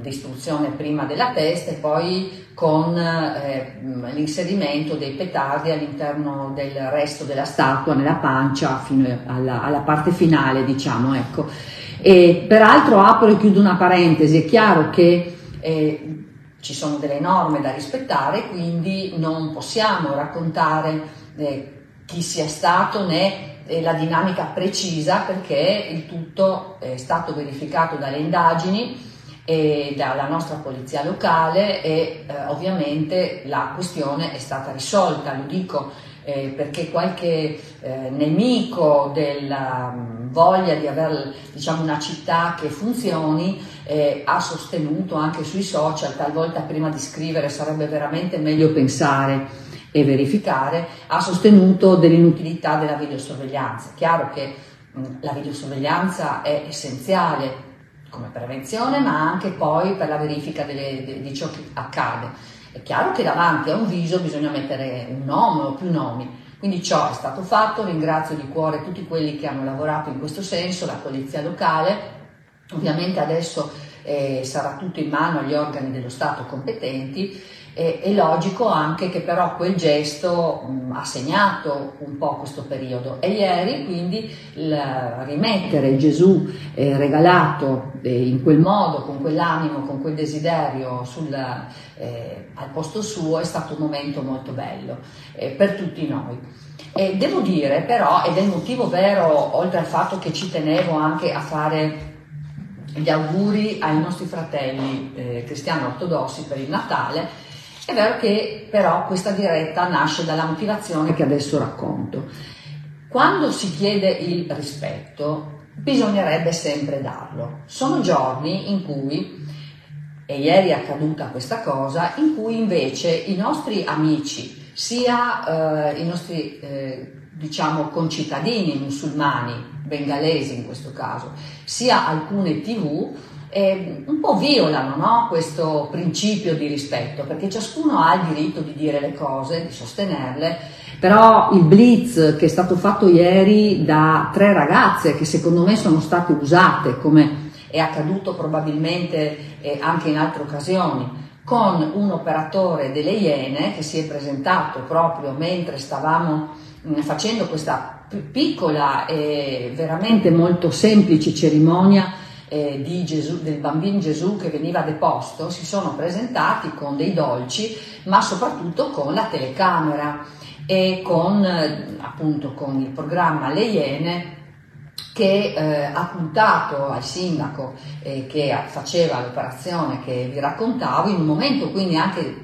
distruzione prima della testa e poi con eh, l'inserimento dei petardi all'interno del resto della statua, nella pancia, fino alla, alla parte finale, diciamo, ecco. E peraltro apro e chiudo una parentesi, è chiaro che eh, ci sono delle norme da rispettare, quindi non possiamo raccontare eh, chi sia stato né eh, la dinamica precisa perché il tutto è stato verificato dalle indagini e dalla nostra polizia locale e eh, ovviamente la questione è stata risolta, lo dico eh, perché qualche eh, nemico della um, voglia di avere diciamo, una città che funzioni eh, ha sostenuto anche sui social, talvolta prima di scrivere sarebbe veramente meglio pensare e verificare, ha sostenuto dell'inutilità della videosorveglianza. Chiaro che mh, la videosorveglianza è essenziale come prevenzione, ma anche poi per la verifica delle, de, di ciò che accade. È chiaro che davanti a un viso bisogna mettere un nome o più nomi, quindi ciò è stato fatto, ringrazio di cuore tutti quelli che hanno lavorato in questo senso, la polizia locale, ovviamente adesso eh, sarà tutto in mano agli organi dello Stato competenti e, è logico anche che però quel gesto mh, ha segnato un po' questo periodo e ieri quindi il, rimettere Gesù eh, regalato eh, in quel modo, con quell'animo, con quel desiderio sul, eh, al posto suo è stato un momento molto bello eh, per tutti noi. E devo dire però, ed è il motivo vero, oltre al fatto che ci tenevo anche a fare gli auguri ai nostri fratelli eh, cristiani ortodossi per il Natale, è vero che però questa diretta nasce dalla motivazione che adesso racconto. Quando si chiede il rispetto, bisognerebbe sempre darlo. Sono giorni in cui, e ieri è accaduta questa cosa, in cui invece i nostri amici, sia eh, i nostri eh, diciamo concittadini musulmani, bengalesi in questo caso, sia alcune tv, eh, un po' violano no? questo principio di rispetto, perché ciascuno ha il diritto di dire le cose, di sostenerle, però il blitz che è stato fatto ieri da tre ragazze che secondo me sono state usate come è accaduto probabilmente eh, anche in altre occasioni, con un operatore delle Iene che si è presentato proprio mentre stavamo mm, facendo questa piccola e veramente molto semplice cerimonia eh, Gesù, del bambino Gesù che veniva deposto, si sono presentati con dei dolci, ma soprattutto con la telecamera e con, eh, appunto, con il programma Le Iene che eh, ha puntato al sindaco eh, che faceva l'operazione che vi raccontavo, in un momento quindi anche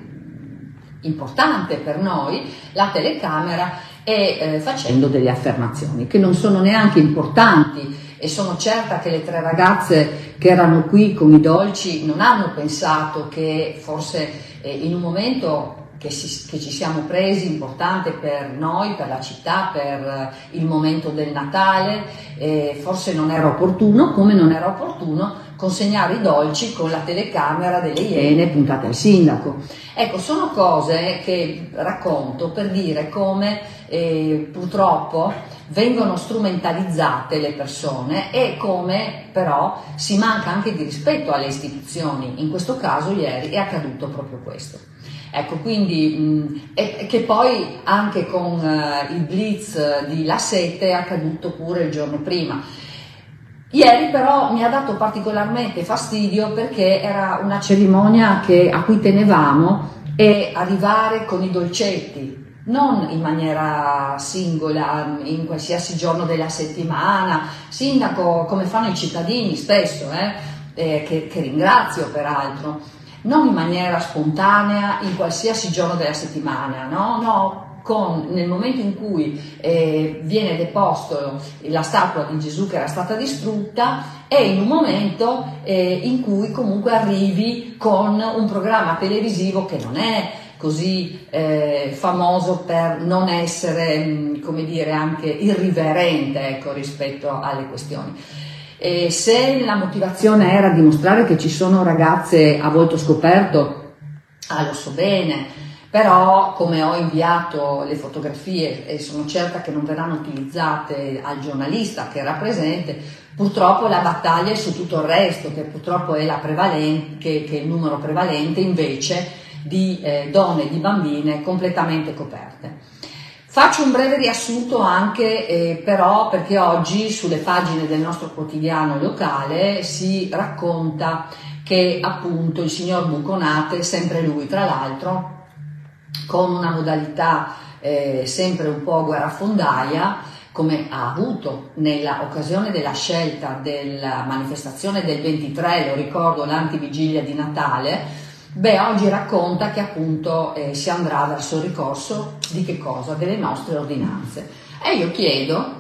importante per noi, la telecamera e eh, facendo delle affermazioni che non sono neanche importanti e sono certa che le tre ragazze che erano qui con i dolci non hanno pensato che forse eh, in un momento che, si, che, ci siamo presi importante per noi, per la città, per eh, il momento del Natale, eh, forse non era opportuno, come non era opportuno consegnare i dolci con la telecamera delle Iene puntate al sindaco. Ecco, sono cose che racconto per dire come eh, purtroppo vengono strumentalizzate le persone e come però si manca anche di rispetto alle istituzioni. In questo caso ieri è accaduto proprio questo. Ecco, quindi, mh, e, che poi anche con uh, il blitz di La Sette è accaduto pure il giorno prima. Ieri però mi ha dato particolarmente fastidio perché era una cerimonia che, a cui tenevamo e arrivare con i dolcetti, non in maniera singola, in qualsiasi giorno della settimana, sindaco come fanno i cittadini spesso, eh, eh, che, che ringrazio peraltro, non in maniera spontanea in qualsiasi giorno della settimana, no? no con, nel momento in cui eh, viene deposto la statua di Gesù che era stata distrutta e in un momento eh, in cui comunque arrivi con un programma televisivo che non è così eh, famoso per non essere, mm, come dire, anche irriverente ecco, rispetto alle questioni. E se la motivazione era dimostrare che ci sono ragazze a volto scoperto, ah, lo so bene, però come ho inviato le fotografie e sono certa che non verranno utilizzate al giornalista che era presente, purtroppo la battaglia è su tutto il resto, che purtroppo è, che, che è il numero prevalente invece di eh, donne e di bambine completamente coperte. Faccio un breve riassunto anche eh, però perché oggi sulle pagine del nostro quotidiano locale si racconta che appunto il signor Buconate, sempre lui tra l'altro, con una modalità eh, sempre un po' guerrafondaia, come ha avuto nella occasione della scelta della manifestazione del 23, lo ricordo, l'antivigilia di Natale, Beh, oggi racconta che appunto eh, si andrà verso il ricorso di che cosa? Delle nostre ordinanze. E io chiedo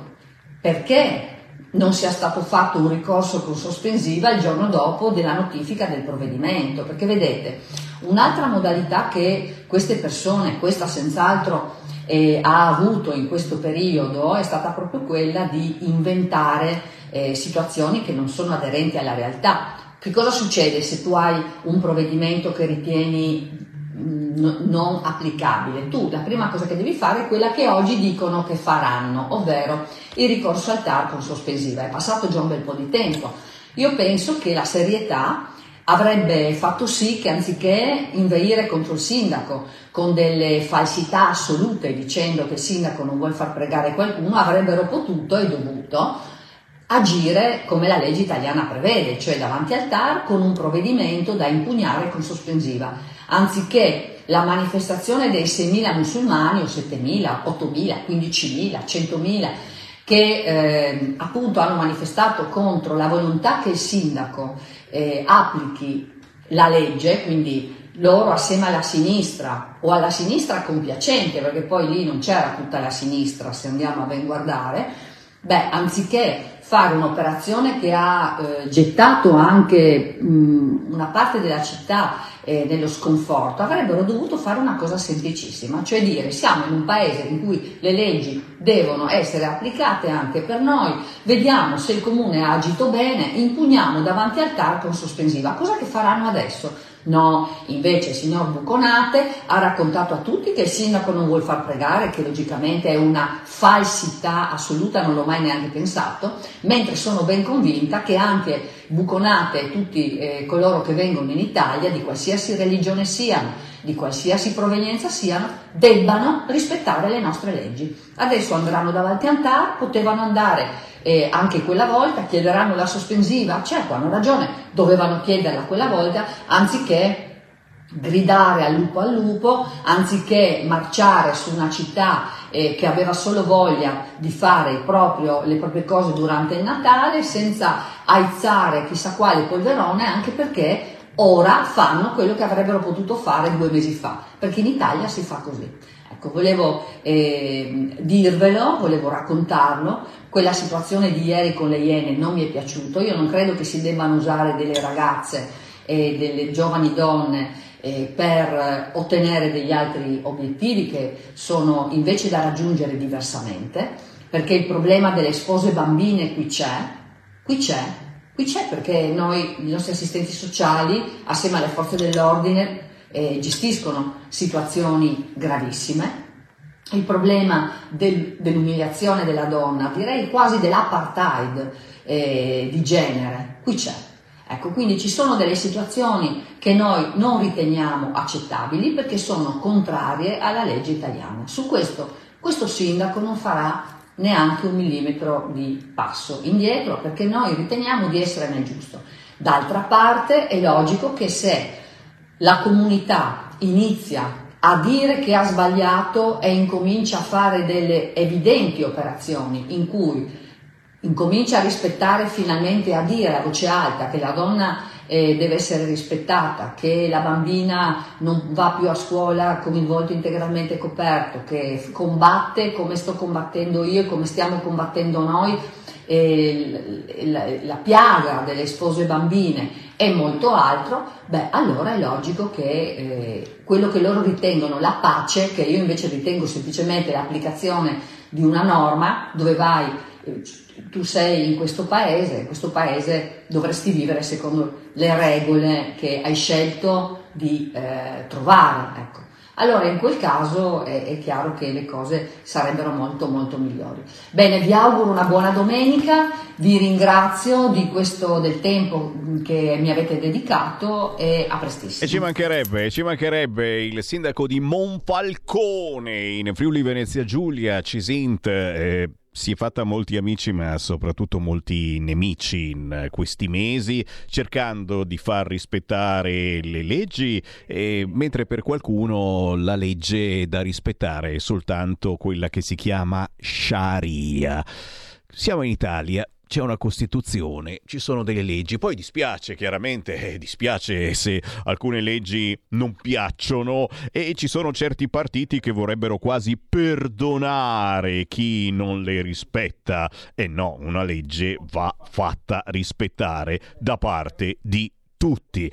perché non sia stato fatto un ricorso con sospensiva il giorno dopo della notifica del provvedimento, perché vedete, un'altra modalità che queste persone, questa senz'altro eh, ha avuto in questo periodo è stata proprio quella di inventare eh, situazioni che non sono aderenti alla realtà. Che cosa succede se tu hai un provvedimento che ritieni mm, non applicabile? Tu la prima cosa che devi fare è quella che oggi dicono che faranno, ovvero il ricorso al TAR con sospensiva. È passato già un bel po' di tempo. Io penso che la serietà avrebbe fatto sì che anziché inveire contro il sindaco con delle falsità assolute dicendo che il sindaco non vuole far pregare qualcuno, avrebbero potuto e dovuto agire come la legge italiana prevede, cioè davanti al TAR con un provvedimento da impugnare con sospensiva, anziché la manifestazione dei 6.000 musulmani o 7.000, 8.000, 15.000, 100.000 che eh, appunto hanno manifestato contro la volontà che il sindaco eh, applichi la legge, quindi loro assieme alla sinistra o alla sinistra compiacente, perché poi lì non c'era tutta la sinistra se andiamo a ben guardare, beh, anziché fare un'operazione che ha eh, gettato anche mh, una parte della città eh, nello sconforto, avrebbero dovuto fare una cosa semplicissima, cioè dire siamo in un paese in cui le leggi devono essere applicate anche per noi, vediamo se il comune ha agito bene, impugniamo davanti al TAR con sospensiva, cosa che faranno adesso? No, invece il signor Buconate ha raccontato a tutti che il sindaco non vuole far pregare, che logicamente è una falsità assoluta, non l'ho mai neanche pensato, mentre sono ben convinta che anche Buconate tutti eh, coloro che vengono in Italia, di qualsiasi religione siano, di qualsiasi provenienza siano, debbano rispettare le nostre leggi. Adesso andranno davanti al TAR, potevano andare eh, anche quella volta, chiederanno la sospensiva, certo hanno ragione, dovevano chiederla quella volta, anziché gridare al lupo al lupo, anziché marciare su una città eh, che aveva solo voglia di fare proprio, le proprie cose durante il Natale, senza aizzare chissà quale polverone, anche perché ora fanno quello che avrebbero potuto fare due mesi fa, perché in Italia si fa così. Ecco, volevo eh, dirvelo, volevo raccontarlo, quella situazione di ieri con le Iene non mi è piaciuto, io non credo che si debbano usare delle ragazze e delle giovani donne eh, per ottenere degli altri obiettivi che sono invece da raggiungere diversamente, perché il problema delle spose bambine qui c'è, qui c'è, qui c'è perché noi, i nostri assistenti sociali, assieme alle forze dell'ordine, eh, gestiscono situazioni gravissime. Il problema del, dell'umiliazione della donna, direi quasi dell'apartheid eh, di genere, qui c'è. Ecco, quindi ci sono delle situazioni che noi non riteniamo accettabili perché sono contrarie alla legge italiana. Su questo, questo sindaco non farà neanche un millimetro di passo indietro perché noi riteniamo di essere nel giusto. D'altra parte è logico che se la comunità inizia a dire che ha sbagliato e incomincia a fare delle evidenti operazioni in cui incomincia a rispettare finalmente a dire a voce alta che la donna eh, deve essere rispettata, che la bambina non va più a scuola con il volto integralmente coperto, che combatte come sto combattendo io e come stiamo combattendo noi eh, la, la, piaga delle spose bambine. E molto altro, beh allora è logico che eh, quello che loro ritengono la pace, che io invece ritengo semplicemente l'applicazione di una norma dove vai tu sei in questo paese, in questo paese dovresti vivere secondo le regole che hai scelto di eh, trovare. Ecco. Allora in quel caso è, è, chiaro che le cose sarebbero molto molto migliori. Bene, vi auguro una buona domenica, vi ringrazio di questo del tempo che mi avete dedicato e a prestissimo. E ci mancherebbe, ci mancherebbe il sindaco di Monfalcone in Friuli Venezia Giulia, Cisint. Eh, si è fatta molti amici, ma soprattutto molti nemici in questi mesi, cercando di far rispettare le leggi, eh, mentre per qualcuno la legge da rispettare è soltanto quella che si chiama Sharia. Siamo in Italia, c'è una Costituzione, ci sono delle leggi. Poi dispiace, chiaramente, eh, dispiace se alcune leggi non piacciono e ci sono certi partiti che vorrebbero quasi perdonare chi non le rispetta. E no, una legge va fatta rispettare da parte di tutti.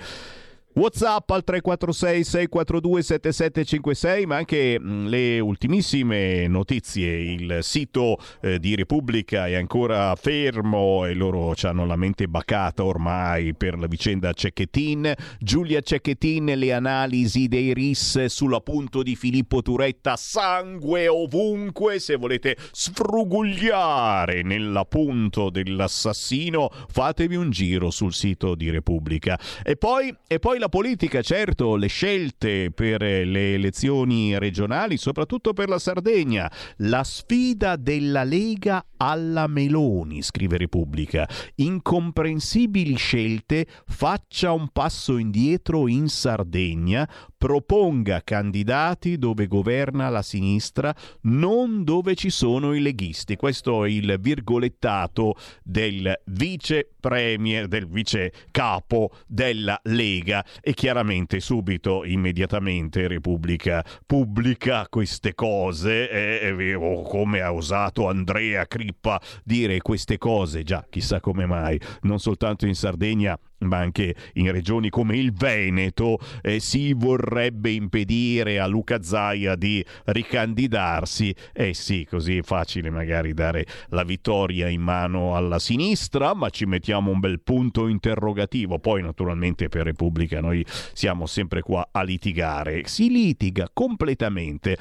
WhatsApp al 346 642 7756, ma anche mh, le ultimissime notizie. Il sito eh, di Repubblica è ancora fermo e loro hanno la mente bacata ormai per la vicenda Cecchettin. Giulia Cecchettin, le analisi dei RIS sull'appunto di Filippo Turetta, sangue ovunque. Se volete sfrugugliare nell'appunto dell'assassino, fatevi un giro sul sito di Repubblica. E poi, e poi la la politica, certo, le scelte per le elezioni regionali, soprattutto per la Sardegna, la sfida della Lega alla Meloni, scrive Repubblica. Incomprensibili scelte, faccia un passo indietro in Sardegna, proponga candidati dove governa la sinistra, non dove ci sono i leghisti. Questo è il virgolettato del vice premier, del vice capo della Lega e chiaramente subito, immediatamente Repubblica pubblica queste cose eh, eh, come ha usato Andrea Crippa dire queste cose, già chissà come mai, non soltanto in Sardegna ma anche in regioni come il Veneto eh, si vorrebbe impedire a Luca Zaia di ricandidarsi. Eh sì, così è facile magari dare la vittoria in mano alla sinistra, ma ci mettiamo un bel punto interrogativo. Poi naturalmente per Repubblica noi siamo sempre qua a litigare. Si litiga completamente.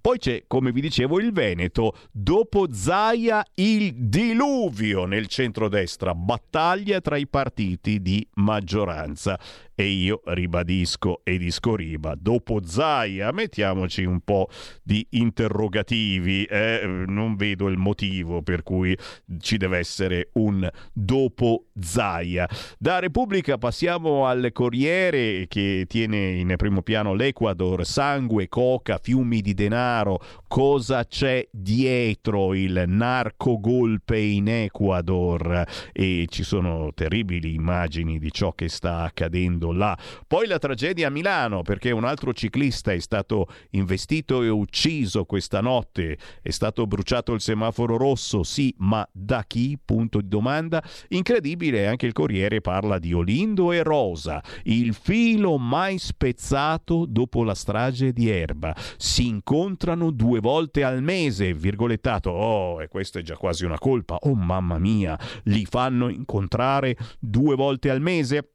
Poi c'è, come vi dicevo, il Veneto. Dopo Zaia il diluvio nel centrodestra, battaglia tra i partiti di maggioranza. E io ribadisco e discoriba, dopo Zaia mettiamoci un po' di interrogativi, eh? non vedo il motivo per cui ci deve essere un dopo Zaia. Da Repubblica passiamo al Corriere che tiene in primo piano l'Ecuador, sangue, coca, fiumi di denaro, cosa c'è dietro il narco golpe in Ecuador e ci sono terribili immagini di ciò che sta accadendo là. Poi la tragedia a Milano perché un altro ciclista è stato investito e ucciso questa notte, è stato bruciato il semaforo rosso, sì, ma da chi? Punto di domanda. Incredibile, anche il Corriere parla di Olindo e Rosa, il filo mai spezzato dopo la strage di Erba. Si incontrano due volte al mese, virgolettato. Oh, e questa è già quasi una colpa. Oh mamma mia, li fanno incontrare due volte al mese?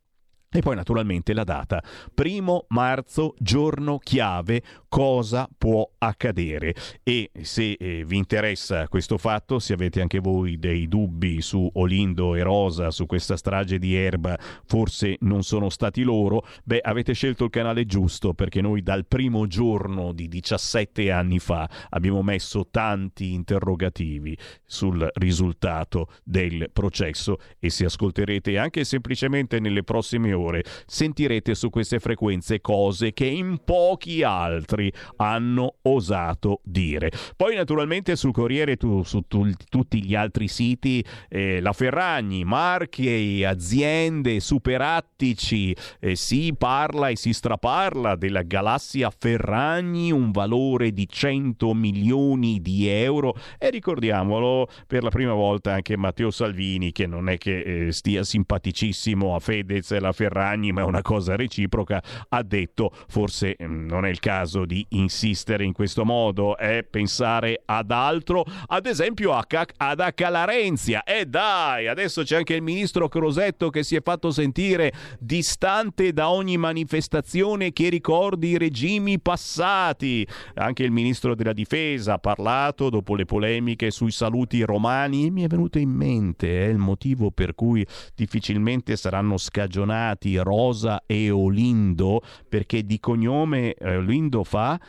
E poi naturalmente la data, primo marzo, giorno chiave, cosa può accadere. E se eh, vi interessa questo fatto, se avete anche voi dei dubbi su Olindo e Rosa, su questa strage di Erba, forse non sono stati loro, beh avete scelto il canale giusto perché noi dal primo giorno di 17 anni fa abbiamo messo tanti interrogativi sul risultato del processo e se ascolterete anche semplicemente nelle prossime ore ore sentirete su queste frequenze cose che in pochi altri hanno osato dire. Poi naturalmente sul Corriere, tu, su tu, tutti gli altri siti, eh, la Ferragni, marche, aziende, superattici, eh, si parla e si straparla della galassia Ferragni, un valore di 100 milioni di euro e ricordiamolo per la prima volta anche Matteo Salvini che non è che eh, stia simpaticissimo a Fedez e la Ferragni Ferragni, ma è una cosa reciproca, ha detto forse mm, non è il caso di insistere in questo modo, è pensare ad altro, ad esempio a Cac- ad Accalarenzia. E dai, adesso c'è anche il ministro Crosetto che si è fatto sentire distante da ogni manifestazione che ricordi i regimi passati. Anche il ministro della difesa ha parlato dopo le polemiche sui saluti romani e mi è venuto in mente, è il motivo per cui difficilmente saranno scagionati chiamati Rosa e Olindo perché di cognome eh, Olindo fa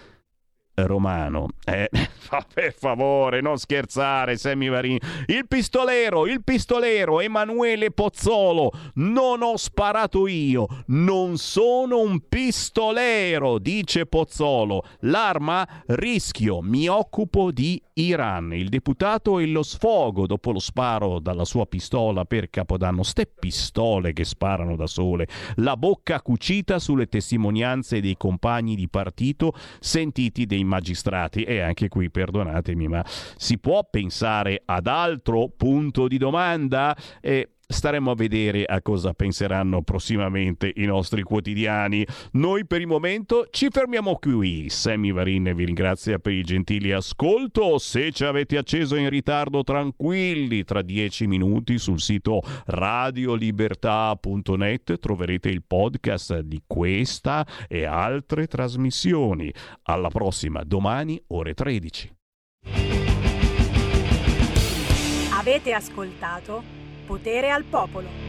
Romano. Eh, per favore, non scherzare, Sammy Varin. Il pistolero, il pistolero, Emanuele Pozzolo. Non ho sparato io, non sono un pistolero, dice Pozzolo. L'arma? Rischio, mi occupo di Iran. Il deputato e lo sfogo dopo lo sparo dalla sua pistola per Capodanno. Ste pistole che sparano da sole. La bocca cucita sulle testimonianze dei compagni di partito sentiti dei magistrati. E anche qui, perdonatemi, ma si può pensare ad altro punto di domanda? E Staremo a vedere a cosa penseranno prossimamente i nostri quotidiani. Noi per il momento ci fermiamo qui. Sammy Varin vi ringrazia per il gentile ascolto. Se ci avete acceso in ritardo, tranquilli, tra dieci minuti sul sito radiolibertà.net troverete il podcast di questa e altre trasmissioni. Alla prossima, domani ore 13. Avete ascoltato? Potere al popolo.